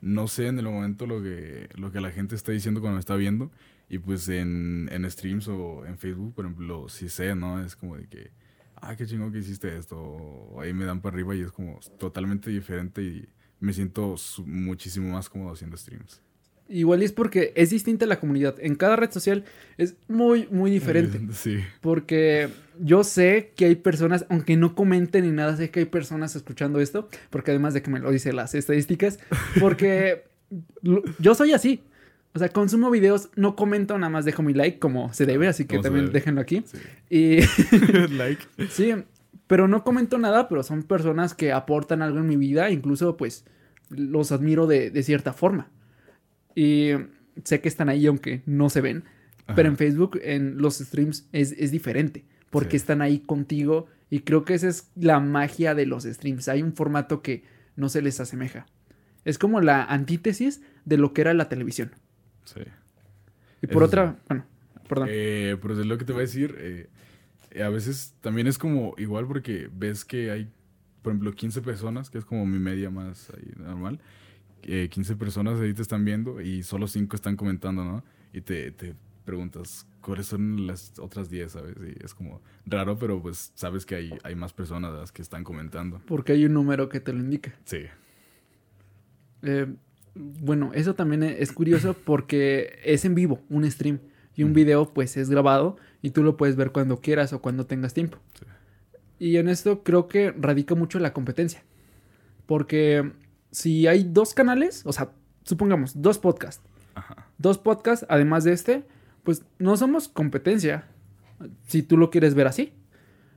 no sé en el momento lo que, lo que la gente está diciendo cuando me está viendo. Y pues en, en streams o en Facebook, por ejemplo, sí sé, ¿no? Es como de que, ah, qué chingón que hiciste esto. O ahí me dan para arriba y es como totalmente diferente y me siento muchísimo más cómodo haciendo streams. Igual es porque es distinta la comunidad. En cada red social es muy, muy diferente. Sí. Porque yo sé que hay personas, aunque no comenten ni nada, sé que hay personas escuchando esto. Porque además de que me lo dicen las estadísticas. Porque yo soy así. O sea, consumo videos, no comento, nada más dejo mi like como se debe, así que también déjenlo aquí. Sí. Y. like. Sí, pero no comento nada, pero son personas que aportan algo en mi vida, incluso pues los admiro de, de cierta forma. Y sé que están ahí aunque no se ven. Pero en Facebook, en los streams, es, es diferente. Porque están ahí contigo. Y creo que esa es la magia de los streams. Hay un formato que no se les asemeja. Es como la antítesis de lo que era la televisión. Sí. Y por otra, bueno, perdón. Eh, pero es lo que te voy a decir. Eh, a veces también es como igual porque ves que hay, por ejemplo, 15 personas, que es como mi media más ahí, normal. 15 eh, personas ahí te están viendo y solo 5 están comentando, ¿no? Y te, te preguntas, ¿cuáles son las otras 10, sabes? Y es como raro, pero pues sabes que hay, hay más personas las que están comentando. Porque hay un número que te lo indica. Sí. Eh, bueno, eso también es curioso porque es en vivo, un stream. Y un video pues es grabado y tú lo puedes ver cuando quieras o cuando tengas tiempo. Sí. Y en esto creo que radica mucho la competencia. Porque si hay dos canales, o sea, supongamos, dos podcasts. Dos podcasts, además de este, pues no somos competencia, si tú lo quieres ver así.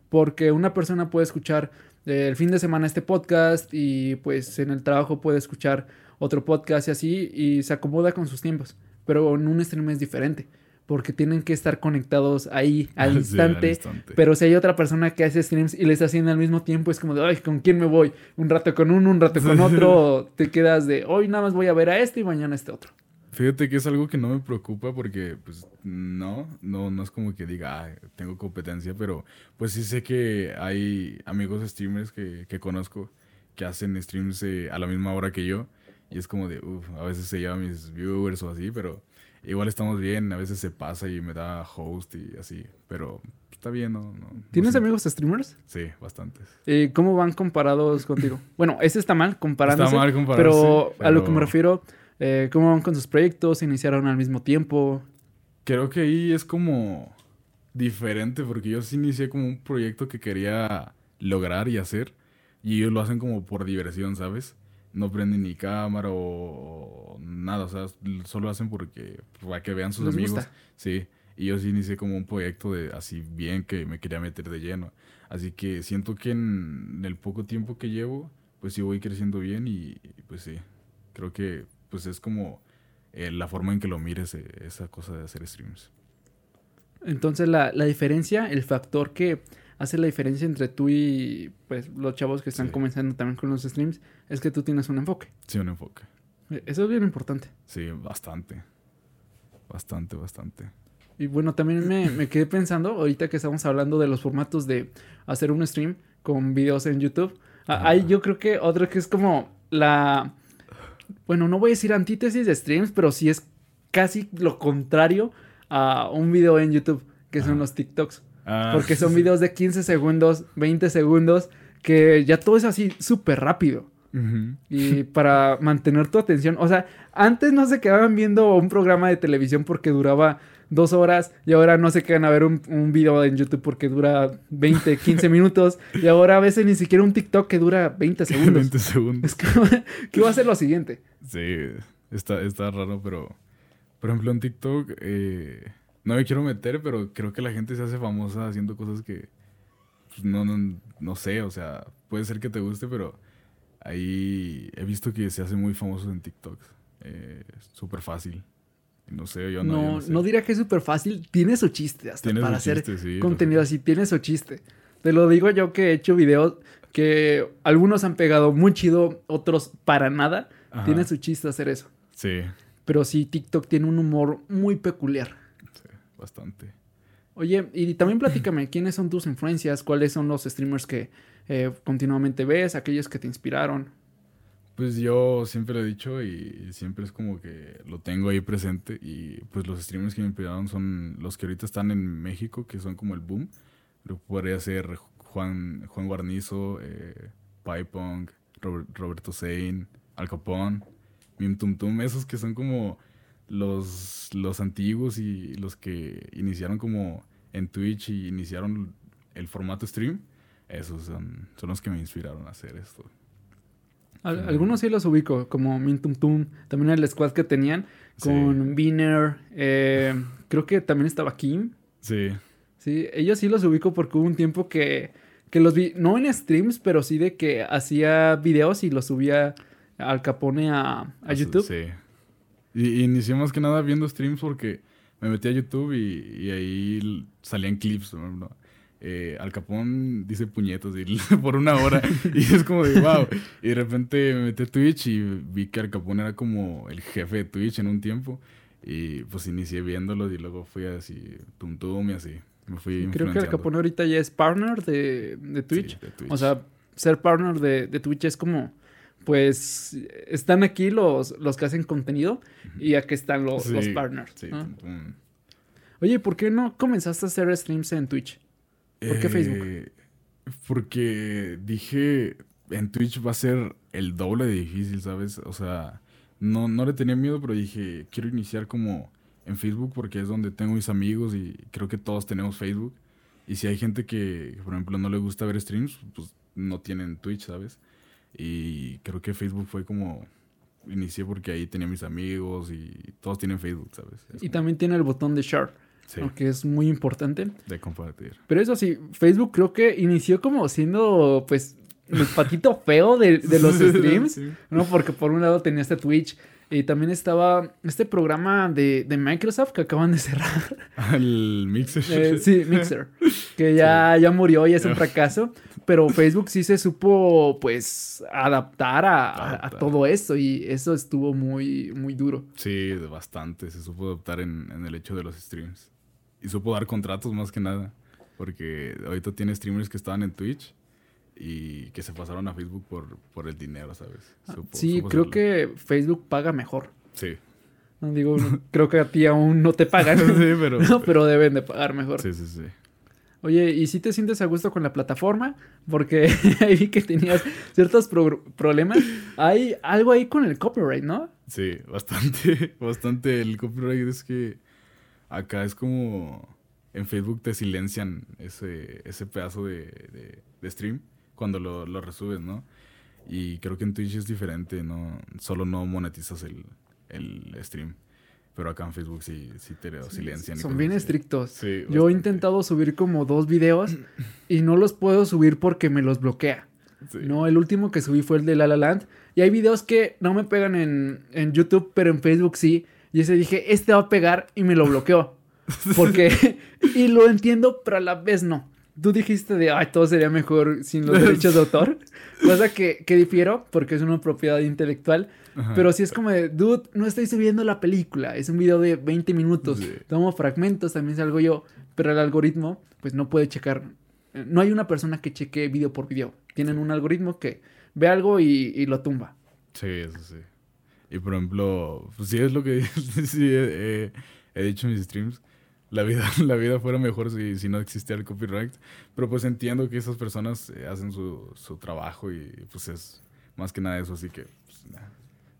Porque una persona puede escuchar eh, el fin de semana este podcast y pues en el trabajo puede escuchar otro podcast y así y se acomoda con sus tiempos. Pero en un stream es diferente porque tienen que estar conectados ahí al, instante, Pero si hay otra persona que hace streams y le está haciendo al mismo tiempo, es como de, ay, ¿con quién me voy? Un rato con uno, un rato con otro. te quedas de, hoy nada más voy a ver a este y mañana a este otro. Fíjate que es algo que no me preocupa porque, pues, no, no, no es como que diga, tengo competencia, pero pues sí sé que hay amigos streamers que, que conozco que hacen streams eh, a la misma hora que yo. Y es como de, uff, a veces se llevan mis viewers o así, pero igual estamos bien, a veces se pasa y me da host y así, pero está bien, ¿no? ¿Tienes amigos streamers? Sí, bastantes. Eh, ¿Cómo van comparados contigo? bueno, ese está mal comparándose. Está mal comparándose. Pero, a lo que me refiero, eh, ¿cómo van con sus proyectos? ¿Iniciaron al mismo tiempo? Creo que ahí es como diferente, porque yo sí inicié como un proyecto que quería lograr y hacer, y ellos lo hacen como por diversión, ¿sabes? No prenden ni cámara o, nada, o sea, solo hacen porque para que vean sus amigos. Sí, y yo sí inicié como un proyecto de así bien que me quería meter de lleno. Así que siento que en, el poco tiempo que llevo, pues sí voy creciendo bien y, pues sí, creo que pues es como eh, la forma en que lo mires eh, esa cosa de hacer streams. Entonces la, la diferencia, el factor que hace la diferencia entre tú y pues los chavos que están comenzando también con los streams es que tú tienes un enfoque. Sí, un enfoque. E, eso es bien importante. Sí, bastante. Bastante, bastante. Y bueno, también me, me quedé pensando, ahorita que estamos hablando de los formatos de hacer un stream con videos en YouTube, hay yo creo que otro que es como la... Bueno, no voy a decir antítesis de streams, pero sí es casi lo contrario a un video en YouTube, que son los TikToks. Ah, porque son videos de 15 segundos, 20 segundos, que ya todo es así súper rápido. Y para mantener tu atención, o sea, antes no se quedaban viendo un programa de televisión porque duraba dos horas y ahora no se quedan a ver un, un video en YouTube porque dura 20, 15 minutos y ahora a veces ni siquiera un TikTok que dura 20 segundos. 20 segundos. Es que, ¿qué va a ser lo siguiente? Sí, está, está raro, pero por ejemplo en TikTok eh, no me quiero meter, pero creo que la gente se hace famosa haciendo cosas que pues, no, no, no sé, o sea, puede ser que te guste, pero ahí he visto que se hace muy famoso en TikTok. Eh, súper fácil. No sé, yo no. No, no, diría que es súper fácil. Tiene su chiste hasta para hacer contenido así. Tiene su chiste. Te lo digo yo que he hecho videos que algunos han pegado muy chido, otros para nada. Ajá. Tiene su chiste hacer eso. Sí, Pero sí, TikTok tiene un humor muy peculiar. Bastante. Oye, y también platícame, ¿quiénes son tus influencias? ¿Cuáles son los streamers que eh, continuamente ves? ¿Aquellos que te inspiraron? Pues yo siempre lo he dicho y siempre es como que lo tengo ahí presente y pues los streamers que me inspiraron son los que ahorita están en México, que son como el boom. Pero podría ser Juan, Juan Guarnizo, eh, Pipong, Robert- Roberto Sein, Al Capone, Mim Tum Tum, esos que son como los, los antiguos y los que iniciaron como en Twitch y iniciaron el formato stream. Esos son, son los que me inspiraron a hacer esto. Al-. Algunos sí los ubico, como Mintum Tum, también el squad que tenían con Biner, eh, creo que también estaba Kim. Sí, Sí, ellos sí los ubico porque hubo un tiempo que, que los vi, no en streams, pero sí de que hacía videos y los subía al Capone a, a YouTube. Sí. Y, y inicié más que nada viendo streams porque me metí a YouTube y, y ahí salían clips, ejemplo. Eh, Al Capón dice puñetos y por una hora y es como de wow. Y de repente me metí a Twitch y vi que Al Capón era como el jefe de Twitch en un tiempo. Y pues inicié viéndolos y luego fui así, tum tum y así. Me fui Creo que influenciando. Capone ahorita ya es partner de, de Sí, Twitch. de Twitch. O sea, ser partner de, de Twitch es como, pues, están aquí los, los que hacen contenido y aquí están los, Sí, los partners. sí, ¿no? Oye, ¿por qué no comenzaste a hacer streams en Twitch? ¿Por qué Facebook? Eh, Porque dije, en Twitch va a ser el doble de difícil, ¿sabes? O sea, no, no le tenía miedo, pero dije, quiero iniciar como en Facebook porque es donde tengo mis amigos y creo que todos tenemos Facebook. Y si hay gente que, por ejemplo, no le gusta ver streams, pues no tienen Twitch, ¿sabes? Y creo que Facebook fue como... Inicié porque ahí tenía mis amigos y todos tienen Facebook, ¿sabes? Es Y como- también tiene el botón de share, Sí, ¿no? que es muy importante. de compartir. Pero eso sí, Facebook creo que inició como siendo, pues, el patito feo de, de los streams, Sí. ¿no? Porque por un lado tenía este Twitch y también estaba este programa de, de Microsoft que acaban de cerrar. Al mixer. Eh, sí, Mixer. Que ya, ya murió y es un fracaso. Pero Facebook sí se supo, pues, adaptar a, a- a Adaptar. todo esto. Y eso estuvo muy, muy duro. Sí, bastante. Se supo adaptar en, en el hecho de los streams. Y supo dar contratos más que nada. Porque ahorita tiene streamers que estaban en Twitch y que se pasaron a Facebook por, por el dinero, ¿sabes? Supo- Ah, sí, supo creo hacerlo. que Facebook paga mejor. Sí. No digo, creo que a ti aún no te pagan. sí, pero... No, pero deben de pagar mejor. Sí, sí, sí. Oye, ¿y si te sientes a gusto con la plataforma? Porque ahí vi que tenías ciertos pro- problemas. Hay algo ahí con el copyright, ¿no? Sí, bastante, bastante. El copyright es que acá es como en Facebook te silencian ese, ese pedazo de, de- de stream cuando lo, lo resubes, ¿no? Y creo que en Twitch es diferente, ¿no? Solo no monetizas el, el stream. Pero acá en Facebook sí, sí te lo silencian. y Son bien estrictos. Sí, Yo he intentado subir como dos videos y no los puedo subir porque me los bloquea. Sí. No, el último que subí fue el de La La Land. Y hay videos que no me pegan en, en YouTube, pero en Facebook sí. Y ese dije, este va a pegar y me lo bloqueó. Porque, y lo entiendo, pero a la vez no. Tú dijiste de, ay, todo sería mejor sin los derechos de autor. Cosa que, que difiero porque es una propiedad intelectual. Ajá. Pero sí es como de, dude, no estoy subiendo la película. Es un video de 20 minutos. Sí. Tomo fragmentos, también salgo yo. Pero el algoritmo, pues no puede checar. No hay una persona que cheque video por video. Tienen un algoritmo que ve algo y, y lo tumba. Sí, eso sí. Y por ejemplo, pues sí es lo que sí, he, he dicho en mis streams. La vida, la vida fuera mejor si, si no existiera el copyright. Pero pues entiendo que esas personas eh, hacen su, su trabajo y pues es más que nada eso. Así que pues, nada,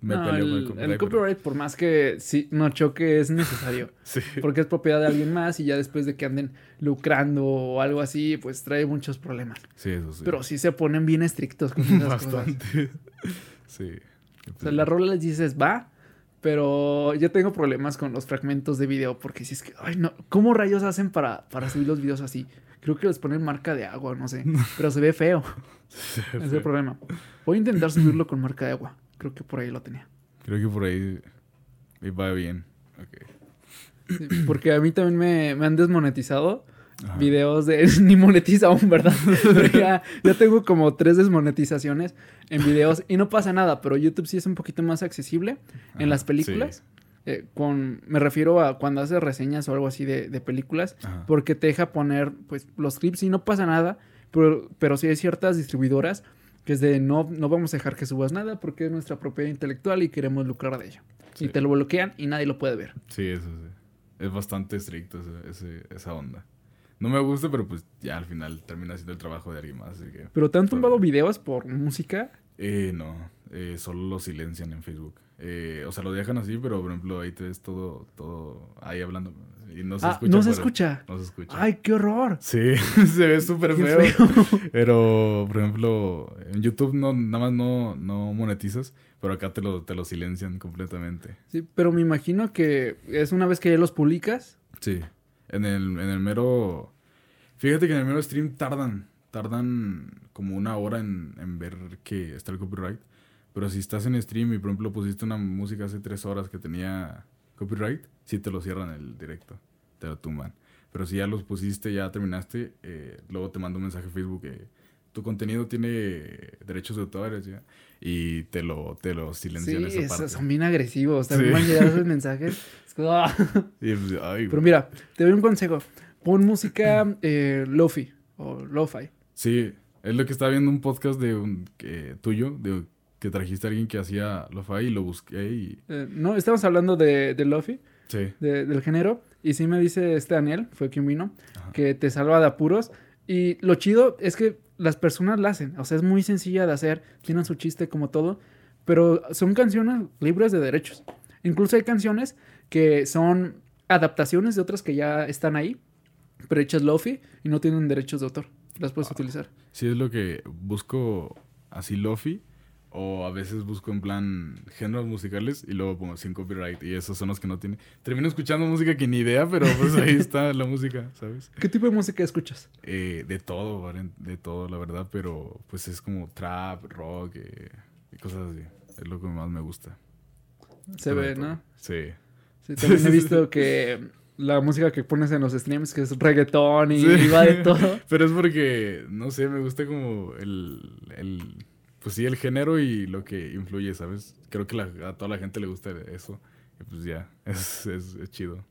me No, peleo el, con el el copyright. pero- copyright, por más que sí, no choque, es necesario. Sí, Porque es propiedad de alguien más y ya después de que anden lucrando o algo así, pues trae muchos problemas. sí, eso sí. Pero sí se ponen bien estrictos con esas cosas. Sí. O sea, la rola les dices, va, pero yo tengo problemas con los fragmentos de video porque si es que, ay, no, ¿cómo rayos hacen para, para subir los videos así? Creo que les ponen marca de agua, no sé, pero se ve feo, Sí, ese es el problema. Voy a intentar subirlo con marca de agua, creo que por ahí lo tenía. Creo que por ahí me va bien. Ok. Sí, porque a mí también me, me han desmonetizado Ajá. videos de... ni monetiza aún, ¿verdad? Pero ya, ya tengo como tres desmonetizaciones en videos y no pasa nada, pero YouTube sí es un poquito más accesible en Ajá, las películas. Eh, con, me refiero a cuando haces reseñas o algo así de, de películas, Ajá. porque te deja poner pues los clips y no pasa nada, pero, pero sí hay ciertas distribuidoras que es de no, no vamos a dejar que subas nada porque es nuestra propiedad intelectual y queremos lucrar de ello. Sí. Y te lo bloquean y nadie lo puede ver. Sí, eso sí. Es bastante estricto ese- ese- esa onda. No me gusta, pero pues ya al final termina siendo el trabajo de alguien más. Así que, Pero te han tumbado bien. videos por música. eh, no, eh, solo lo silencian en Facebook. Eh, o sea, lo dejan así, pero por ejemplo ahí te ves todo, todo ahí hablando. Y no se ah, escucha. no se escucha. No se escucha. Ay, qué horror. Sí, se ve súper feo. Pero, por ejemplo, en YouTube no, nada más no, no monetizas, pero acá te lo, te lo silencian completamente. Sí, pero me imagino que es una vez que ya los publicas. Sí. En el, en el mero. Fíjate que en el mero stream tardan. Tardan como una hora en, en ver que está el copyright. Pero si estás en stream y por ejemplo pusiste una música hace tres horas que tenía copyright, sí te lo cierran el directo. Te lo tumban. Pero si ya los pusiste, ya terminaste, eh, luego te manda un mensaje a Facebook que tu contenido tiene derechos de autor ya, y te lo, te lo Sí, silencian esa esos parte. son bien agresivos. También Sí. me han llegado esos mensajes. Es como, ah. Pues, ay, Pero mira, te doy un consejo. Pon música eh, lofi o lo-fi. Sí, es lo que estaba viendo un podcast de un que- tuyo, de que trajiste a alguien que hacía lo-fi y lo busqué y... Eh, no, estamos hablando de, de lofi, Sí. de- del género. Y sí me dice este Daniel, fue quien vino, Ajá. que te salva de apuros. Y lo chido es que las personas la hacen. O sea, es muy sencilla de hacer. Tienen su chiste como todo. Pero son canciones libres de derechos. Incluso hay canciones que son adaptaciones de otras que ya están ahí, pero hechas lofi y no tienen derechos de autor. Las puedes utilizar. Sí, es lo que busco así lofi o a veces busco en plan géneros musicales y luego pongo sin copyright y esos son los que no tienen. Termino escuchando música que ni idea, pero pues ahí está la música, ¿sabes? ¿Qué tipo de música escuchas? Eh, de todo, ¿vale? de todo, la verdad, pero pues es como trap, rock eh, y cosas así. Es lo que más me gusta. Se Pero ve. ¿no? Sí. Sí, también he visto que la música que pones en los streams, que es reggaetón y, Sí. y va de todo. Pero es porque, no sé, me gusta como el, el, pues sí, el género y lo que influye, ¿sabes? Creo que la- a toda la gente le gusta eso. Y pues ya, es, es, es chido.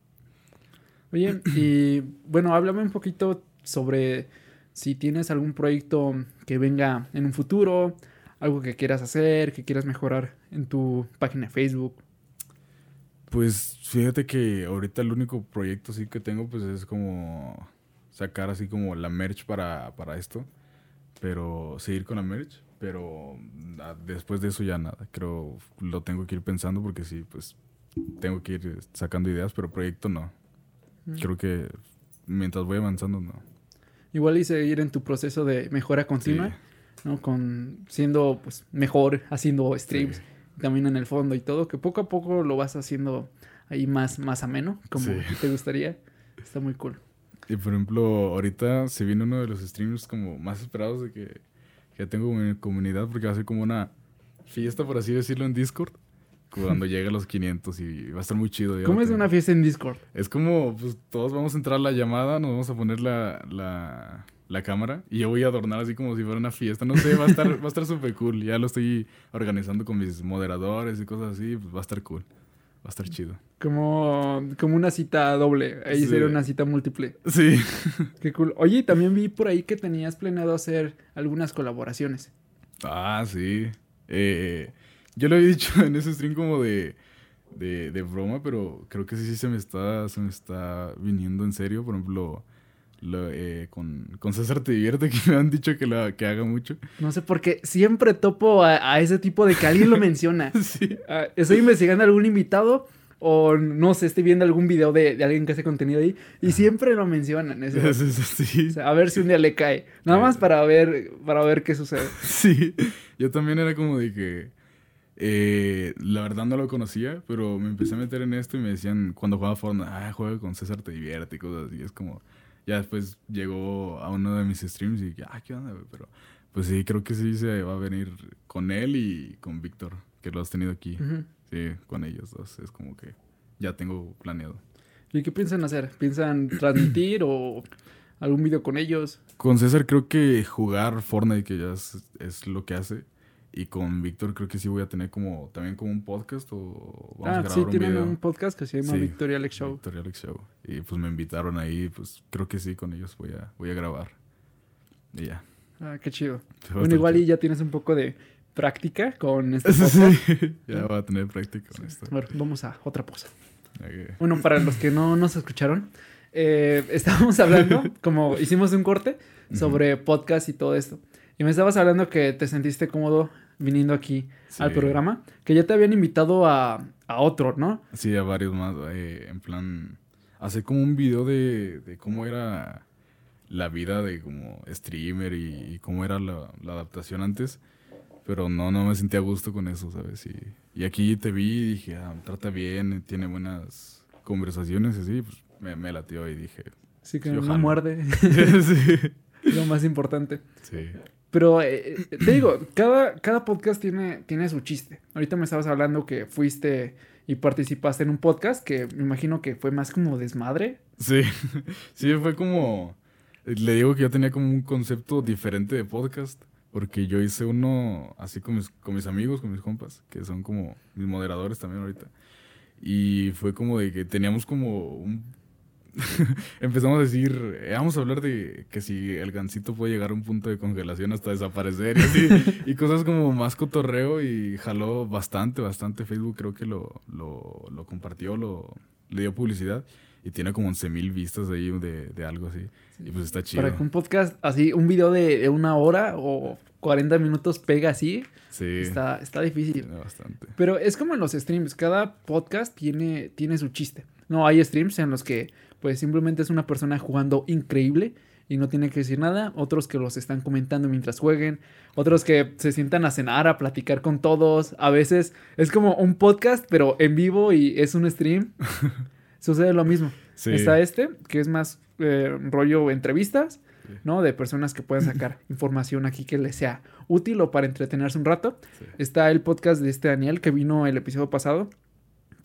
Oye, y bueno, háblame un poquito sobre si tienes algún proyecto que venga en un futuro, algo que quieras hacer, que quieras mejorar en tu página de Facebook. Pues fíjate que ahorita el único proyecto sí que tengo pues es como sacar así como la merch para, para esto. Pero seguir con la merch. Pero ah, después de eso ya nada. Creo lo tengo que ir pensando porque sí, pues tengo que ir sacando ideas, pero proyecto no. Mm. Creo que mientras voy avanzando no. Igual y seguir en tu proceso de mejora continua, ¿no? Con siendo pues mejor, haciendo streams, Sí. también en el fondo y todo, que poco a poco lo vas haciendo ahí más, más ameno, como Sí. te gustaría. Está muy cool. Y por ejemplo, ahorita se viene uno de los streams como más esperados de que, que tengo en mi comunidad porque va a ser como una fiesta, por así decirlo, en Discord. Cuando llegue a los 500 y va a estar muy chido. ya ¿Cómo es tengo. una fiesta en Discord? Es como, pues todos vamos a entrar a la llamada, nos vamos a poner la, la, la cámara y yo voy a adornar así como si fuera una fiesta. No sé, va a estar va a estar súper cool. Ya lo estoy organizando con mis moderadores y cosas así, pues va a estar cool. Va a estar chido. Como, como una cita doble. Ahí Sí. sería una cita múltiple. Sí. Qué cool. Oye, también vi por ahí que tenías planeado hacer algunas colaboraciones. Ah, sí. Eh, yo lo había dicho en ese stream como de, de, de broma, pero creo que sí, sí se me está, se me está viniendo en serio. Por ejemplo, lo, eh, con, con César Te Divierte, que me han dicho que, la, que haga mucho. No sé por qué siempre topo a, a ese tipo de que alguien lo menciona. Sí. Ah, estoy investigando algún invitado o no sé, estoy viendo algún video de, de alguien que hace contenido ahí y siempre lo mencionan. ese vato. Sí. O sea, a ver si un día le cae. Nada más para ver, para ver qué sucede. Sí. Yo también era como de que. eh, la verdad no lo conocía, pero me empecé a meter en esto y me decían cuando jugaba Fortnite, ah, juega con César Te Divierte y cosas así. Es como. Ya después llegó a uno de mis streams y dije, ah, ¿qué onda, güey? Pero pues sí, creo que sí se va a venir con él y con Víctor, que lo has tenido aquí. Sí, con ellos dos. Es como que ya tengo planeado. ¿Y qué piensan hacer? ¿Piensan transmitir o, algún video con ellos. Con César creo que jugar Fortnite, que ya es, es lo que hace. Y con Víctor creo que sí voy a tener como también como un podcast o vamos a Ah, grabar sí, un tienen video. un podcast que se llama Sí. Victoria Alex Show. Victoria Alex Show. Y pues me invitaron ahí, pues creo que sí, con ellos voy a, voy a grabar. Y ya. Ah, qué chido. A Bueno, igual y ya tienes un poco de práctica con este. Sí, ya voy a tener práctica con esto. Bueno, vamos a otra cosa. Ok. Bueno, para los que no nos escucharon, eh, estábamos hablando, como hicimos un corte, sobre podcast y todo esto. Y me estabas hablando que te sentiste cómodo viniendo aquí al Sí. programa, que ya te habían invitado a, a otro, ¿no? Sí, a varios más. eh, en plan, hacer como un video de, de cómo era la vida de como streamer y, y cómo era la, la adaptación antes. Pero no, no me sentía a gusto con eso, ¿sabes? Y, y aquí te vi y dije, ah, trata bien, tiene buenas conversaciones, así, pues me, me latió y dije, Así que no jalo. muerde, sí. lo más importante. Sí. Pero eh, eh, te digo, cada, cada podcast tiene, tiene su chiste. Ahorita me estabas hablando que fuiste y participaste en un podcast que me imagino que fue más como desmadre. Sí, sí, fue como... Le digo que yo tenía como un concepto diferente de podcast, porque yo hice uno así con mis, con mis amigos, con mis compas, que son como mis moderadores también ahorita. Y fue como de que teníamos como un... Empezamos a decir, eh, vamos a hablar de que si el gancito puede llegar a un punto de congelación hasta desaparecer y así, y cosas como más cotorreo y jaló bastante, bastante. Facebook creo que lo, lo, lo compartió, lo, le dio publicidad y tiene como 11 mil vistas ahí de, de algo así. Y pues está chido. Para que un podcast así, un video de, de una hora o 40 minutos pega así, Sí, está, está difícil. bastante. Pero es como en los streams, cada podcast tiene, tiene su chiste. No, hay streams en los que pues simplemente es una persona jugando increíble y no tiene que decir nada, otros que los están comentando mientras jueguen, otros que se sientan a cenar, a platicar con todos, a veces es como un podcast pero en vivo y es un stream. Sucede lo mismo. Sí. Está este, que es más eh, rollo entrevistas, Sí. ¿no? De personas que pueden sacar información aquí que les sea útil o para entretenerse un rato. Sí. Está el podcast de este Daniel que vino el episodio pasado,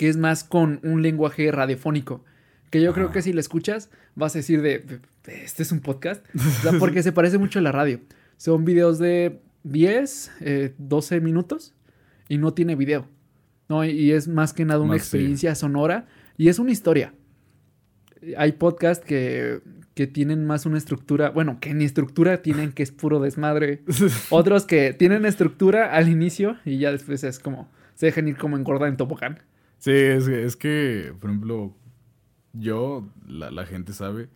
que es más con un lenguaje radiofónico. Que yo creo que si lo escuchas, vas a decir de, este es un podcast. O sea, porque se parece mucho a la radio. Son videos de 10, eh, 12 minutos y no tiene video. ¿no? Y es más que nada una sí. experiencia sonora y es una historia. Hay podcasts que, que tienen más una estructura, bueno, que ni estructura tienen, que es puro desmadre. Otros que tienen estructura al inicio y ya después es como, se dejan ir como engorda en tobogán. Sí, es, es que, por ejemplo, yo, la, la gente sabe,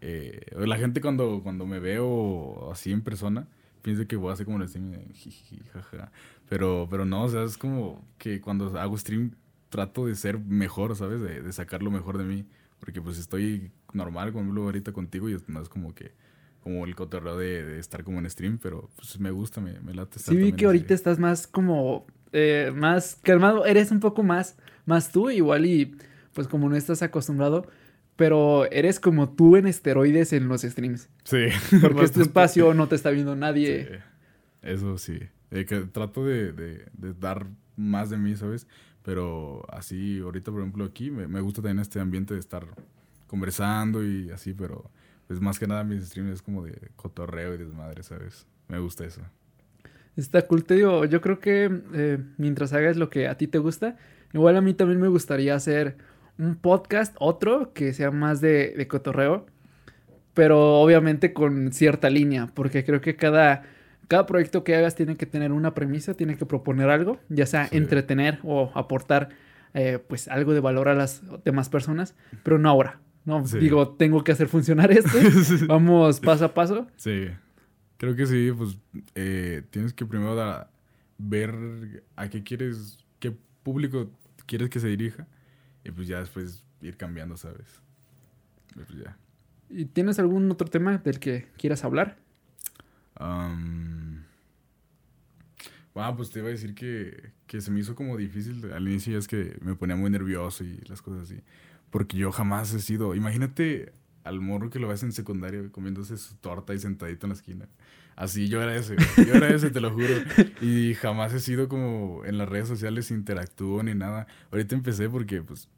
eh, la gente cuando, cuando me veo así en persona, piensa que voy a hacer como el stream, jiji, jaja. Pero, pero no, o sea, es como que cuando hago stream trato de ser mejor, ¿sabes? De, de sacar lo mejor de mí. Porque pues estoy normal, como hablo ahorita contigo, y no es como que, como el cotorreo de, de estar como en stream, pero pues me gusta, me, me late estar Sí vi que ahorita así. estás más como, eh, más calmado, eres un poco más, más tú igual y pues como no estás acostumbrado, pero eres como tú en esteroides en los streams. Sí. Porque es tu bastante. espacio, no te está viendo nadie. Sí, eso sí. Eh, que trato de, de- de dar más de mí, ¿sabes? Pero así, ahorita, por ejemplo, aquí me, me gusta también este ambiente de estar conversando y así, pero pues más que nada mis streams es como de cotorreo y desmadre, ¿sabes? Me gusta eso. Está cool, te digo, yo creo que eh, mientras hagas lo que a ti te gusta, igual a mí también me gustaría hacer un podcast, otro, que sea más de, de cotorreo, pero obviamente con cierta línea, porque creo que cada, cada proyecto que hagas tiene que tener una premisa, tiene que proponer algo, ya sea Sí. entretener o aportar eh, pues algo de valor a las demás personas, pero no ahora. No, Sí. digo, tengo que hacer funcionar esto. Vamos paso a paso. Sí, creo que sí, pues eh, tienes que primero da- ver a qué quieres, qué público quieres que se dirija y pues ya después ir cambiando, ¿sabes? Y pues ya. ¿Y tienes algún otro tema del que quieras hablar? Am, ah, pues te iba a decir que, que se me hizo como difícil al inicio, ya es que me ponía muy nervioso y las cosas así. Porque yo jamás he sido. Imagínate al morro que lo ves en secundaria comiéndose su torta y sentadito en la esquina. Así yo era ese, güey. ese, te lo juro. Y jamás he sido como en las redes sociales interactúo ni nada. Ahorita empecé porque pues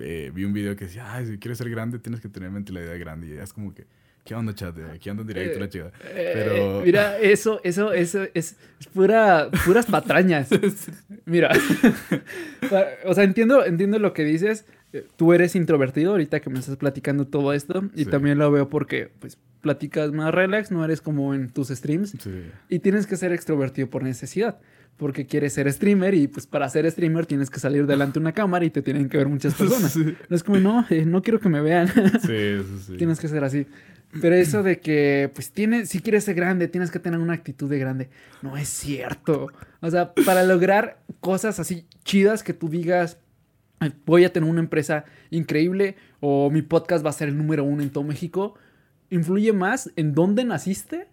eh, vi un video que decía, ay, si quieres ser grande tienes que tener mentalidad grande. Y es como que ¿Qué onda, chat? Aquí ando en directo, la chica. Eh, Pero... Mira, eso, eso, eso es, es pura, puras patrañas. Mira, o sea, entiendo, entiendo lo que dices. Eh, Tú eres introvertido ahorita que me estás platicando todo esto y Sí. también lo veo porque pues platicas más relax, no eres como en tus streams Sí. y tienes que ser extrovertido por necesidad. Porque quieres ser streamer y pues para ser streamer tienes que salir delante de una cámara y te tienen que ver muchas personas. Sí, No es como, no, eh, no quiero que me vean. sí, sí. sí. Tienes que ser así. Pero eso de que, pues, tienes, si quieres ser grande, tienes que tener una actitud de grande. No es cierto. O sea, para lograr cosas así chidas que tú digas, "Ay, voy a tener una empresa increíble o mi podcast va a ser el número uno en todo México, influye más en dónde naciste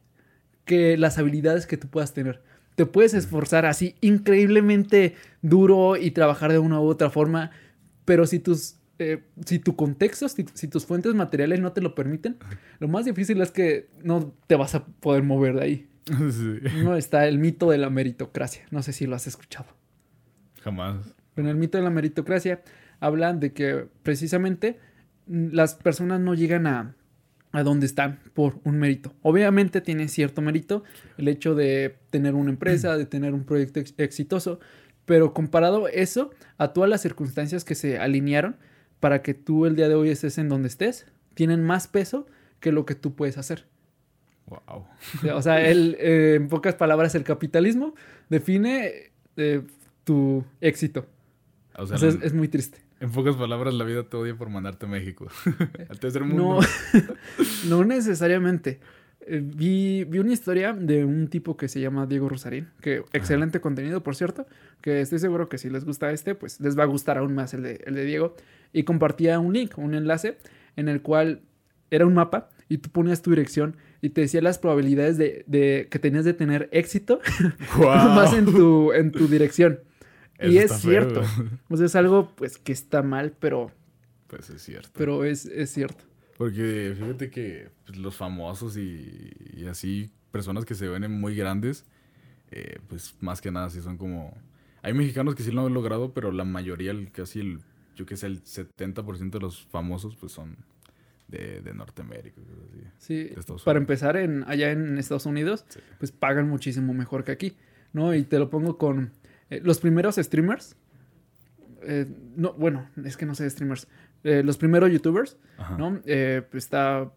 que las habilidades que tú puedas tener. Te puedes esforzar así increíblemente duro y trabajar de una u otra forma, pero si tus, eh, si tu contexto, si, si tus fuentes materiales no te lo permiten, lo más difícil es que no te vas a poder mover de ahí. Sí. No está el mito de la meritocracia. No sé si lo has escuchado. Jamás. En el mito de la meritocracia hablan de que precisamente las personas no llegan a, a donde están por un mérito. Obviamente tiene cierto mérito el hecho de tener una empresa, de tener un proyecto ex- exitoso, pero comparado eso a todas las circunstancias que se alinearon para que tú el día de hoy estés en donde estés, tienen más peso que lo que tú puedes hacer. Wow. O sea, eh, en pocas palabras, el capitalismo define eh, tu éxito. O sea, O sea, es, en, es muy triste. En pocas palabras, la vida te odia por mandarte a México. Al tercer mundo. No, no necesariamente. Eh, vi, vi una historia de un tipo que se llama Diego Rosarín, que excelente contenido, por cierto, que estoy seguro que si les gusta este, pues les va a gustar aún más el de, el de Diego. Y compartía un link, un enlace, en el cual era un mapa y tú ponías tu dirección y te decía las probabilidades de, de- que tenías de tener éxito más en tu, en tu dirección. Y es feo. cierto. O sea, es algo pues que está mal, pero, Pues es cierto. pero es, es cierto. Porque fíjate que pues, los famosos y, y así, personas que se ven muy grandes, eh, pues más que nada sí son como... Hay mexicanos que sí lo han logrado, pero la mayoría, el, casi el, yo que sé, el 70% de los famosos, pues son de, de Norteamérica. así. Sí, de para empezar en, allá en Estados Unidos, Sí. pues pagan muchísimo mejor que aquí, ¿no? Y te lo pongo con eh, los primeros streamers, eh, no, bueno, es que no sé streamers, eh, los primeros youtubers, Ajá. ¿no? Está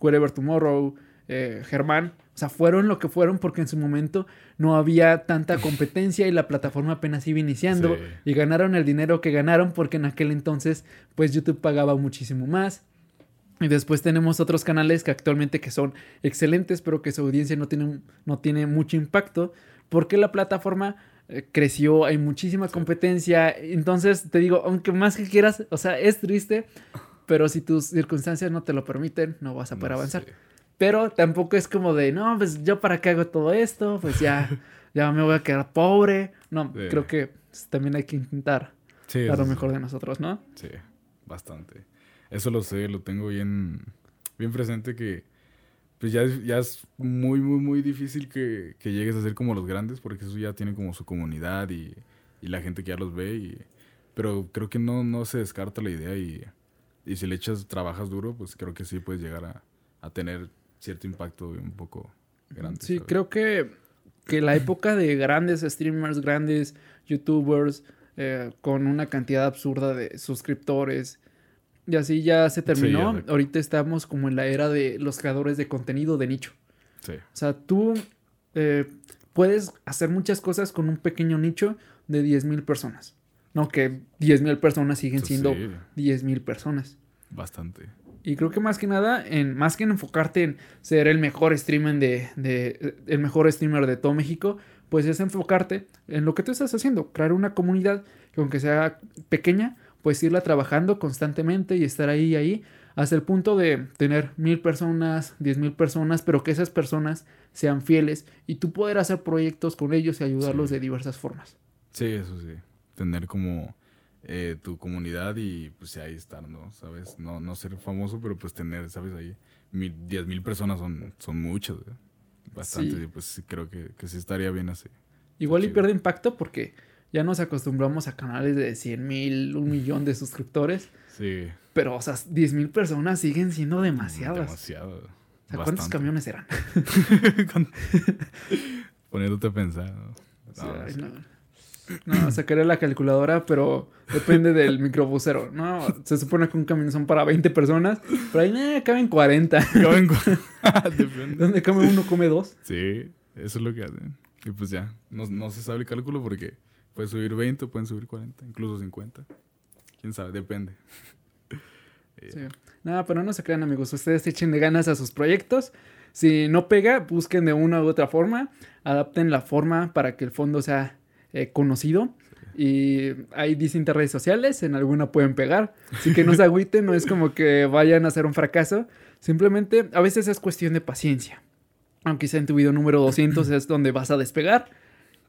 Wherever Tomorrow, Germán, o sea, fueron lo que fueron porque en su momento no había tanta competencia y la plataforma apenas iba iniciando Sí. y ganaron el dinero que ganaron porque en aquel entonces pues YouTube pagaba muchísimo más. Y después tenemos otros canales que actualmente que son excelentes, pero que su audiencia no tiene, no tiene mucho impacto porque la plataforma creció, hay muchísima competencia. Entonces, te digo, aunque más que quieras, o sea, es triste, pero si tus circunstancias no te lo permiten, no vas a poder No avanzar. sé. Pero tampoco es como de, no, pues yo para qué hago todo esto, pues ya, ya me voy a quedar pobre. No, Sí. creo que también hay que intentar Sí, dar lo sí. mejor de nosotros, ¿no? Sí, bastante. Eso lo sé, lo tengo bien, bien presente que pues ya es, ya es muy, muy, muy difícil que, que llegues a ser como los grandes porque eso ya tiene como su comunidad y, y la gente que ya los ve. Y, pero creo que no, no se descarta la idea y, y si le echas, trabajas duro, pues creo que sí puedes llegar a, a tener cierto impacto un poco grande. Sí, ¿sabes? creo que, que la época de grandes streamers, grandes youtubers, eh, con una cantidad absurda de suscriptores, y así ya se terminó. Ahorita estamos como en la era de los creadores de contenido de nicho. Sí, O sea, tú eh, puedes hacer muchas cosas con un pequeño nicho de 10.000 personas. No, que 10.000 personas siguen siendo sí, 10.000 personas. bastante. Y creo que más que nada, en, más que en enfocarte en ser el mejor streamer de, de- el mejor streamer de todo México, pues es enfocarte en lo que tú estás haciendo, crear una comunidad que aunque sea pequeña, pues irla trabajando constantemente y estar ahí ahí hasta el punto de tener mil personas, diez mil personas, pero que esas personas sean fieles y tú poder hacer proyectos con ellos y ayudarlos Sí. de diversas formas. Sí, eso sí. Tener como eh, tu comunidad y pues ahí estar, ¿no? ¿Sabes? No, no ser famoso, pero pues tener, ¿sabes? Ahí mil, diez mil personas son, son muchas, ¿eh? Bastante. Sí. y, pues creo que, que sí estaría bien así. Igual y pierde impacto porque ya nos acostumbramos a canales de 100 mil, un millón de suscriptores. Sí. Pero, o sea, 10 mil personas siguen siendo demasiadas. Demasiado. O sea, ¿cuántos camiones eran? Poniéndote a pensar. ¿no? O sea, No, ay, sí. no. No, sacaré la calculadora, pero depende del microbusero. No, se supone que un camión son para 20 personas, pero ahí eh, caben 40. Caben cu- Depende. ¿Dónde come uno, come dos? Sí, eso es lo que hacen. Y pues ya, no, no se sabe el cálculo porque puede subir 20, pueden subir 40, incluso 50. Quién sabe, depende. Eh, Sí. No, pero no se crean, amigos. Ustedes echenle ganas a sus proyectos. Si no pega, busquen de una u otra forma. Adapten la forma para que el fondo sea eh, conocido. Y hay distintas redes sociales, en alguna pueden pegar. Así que no se agüiten, no es como que vayan a hacer un fracaso. Simplemente, a veces es cuestión de paciencia. Aunque sea en tu video número 200 es donde vas a despegar.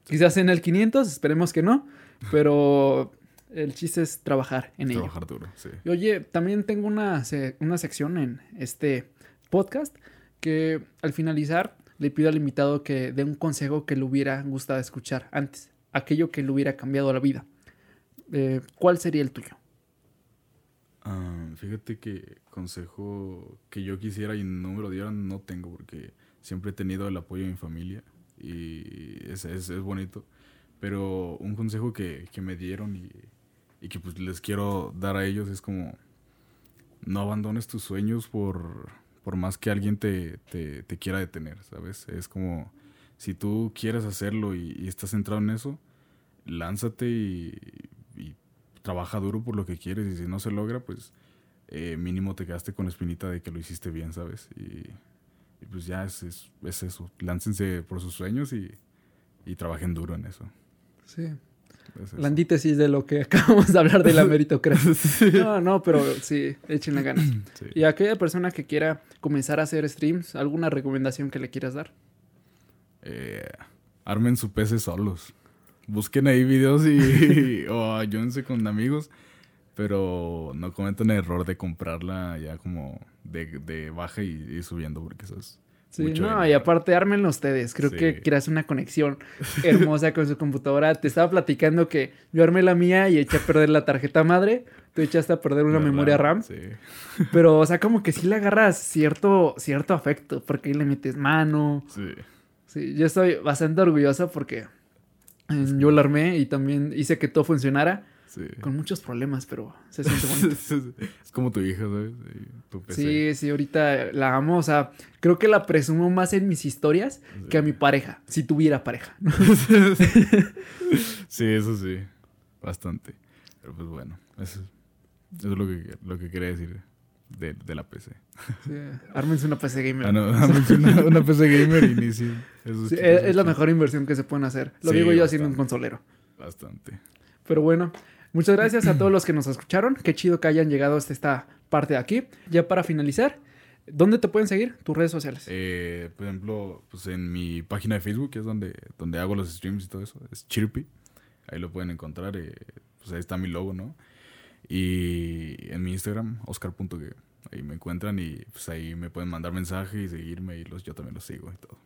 Quizás en el 500, esperemos que no. Pero el chiste es trabajar en ello. Trabajar duro, sí. Y oye, también tengo una, una sección en este podcast que al finalizar le pido al invitado que dé un consejo que le hubiera gustado escuchar antes, aquello que le hubiera cambiado la vida. Eh, ¿Cuál sería el tuyo? Ah, fíjate que consejo que yo quisiera y no me lo dieron no tengo porque siempre he tenido el apoyo de mi familia y es, es, es bonito. Pero un consejo que, que me dieron y, y que pues les quiero dar a ellos es como no abandones tus sueños por, por más que alguien te, te, te quiera detener, ¿sabes? Es como si tú quieres hacerlo y, y estás centrado en eso, lánzate y, trabaja duro por lo que quieres y si no se logra, pues eh, mínimo te quedaste con la espinita de que lo hiciste bien, ¿sabes? Pues ya es, es, es eso, láncense por sus sueños y, y trabajen duro en eso. Sí. Es eso. La antítesis de lo que acabamos de hablar de la meritocracia. No, no, pero sí, échenle ganas. Sí. Y a aquella persona que quiera comenzar a hacer streams, ¿alguna recomendación que le quieras dar? Eh, armen su PC solos. Busquen ahí videos y o ayúdense con amigos, pero no cometan el error de comprarla ya como de, de baja y, y subiendo porque eso es Sí, mucho no, dinero. y aparte ármenlo ustedes. Creo Sí. que creas una conexión hermosa con su computadora. Te estaba platicando que yo armé la mía y eché a perder la tarjeta madre. Tú echaste a perder una La memoria RAM. Sí. Pero, o sea, como que sí le agarras cierto, cierto afecto. Porque ahí le metes mano. Sí. Sí, yo estoy bastante orgulloso porque eh, yo la armé y también hice que todo funcionara. Sí. Con muchos problemas, pero se siente bonito. es como tu hija, ¿sabes? Y tu PC. Sí, sí, ahorita la amo. O sea, creo que la presumo más en mis historias que a mi pareja, si tuviera pareja. sí, eso sí. Bastante. Pero pues bueno, eso, eso es lo que, lo que quería decir de, de la PC. Sí, ármense una PC gamer. Ah, no, una, una PC gamer y. Eso Sí, es, la mejor inversión que se pueden hacer. Lo Sí, digo yo siendo un bastante. consolero. Bastante. Pero bueno, muchas gracias a todos los que nos escucharon. Qué chido que hayan llegado hasta esta parte de aquí. Ya para finalizar, ¿dónde te pueden seguir? Tus redes sociales. Eh, por ejemplo, pues en mi página de Facebook, que es donde, donde hago los streams y todo eso, es Chirpy. Ahí lo pueden encontrar. eh, pues ahí está mi logo, ¿no? Y en mi Instagram, oscar.g. Ahí me encuentran y pues ahí me pueden mandar mensaje y seguirme y los, yo también los sigo y todo.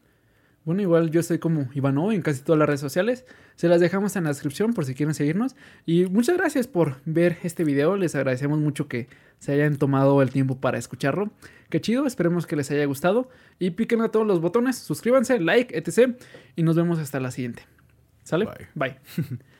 Bueno, igual yo soy como Ivano en casi todas las redes sociales. Se las dejamos en la descripción por si quieren seguirnos. Y muchas gracias por ver este video. Les agradecemos mucho que se hayan tomado el tiempo para escucharlo. Qué chido, esperemos que les haya gustado. Y piquen a todos los botones, suscríbanse, like, etc. Y nos vemos hasta la siguiente. ¿Sale? Bye. Bye.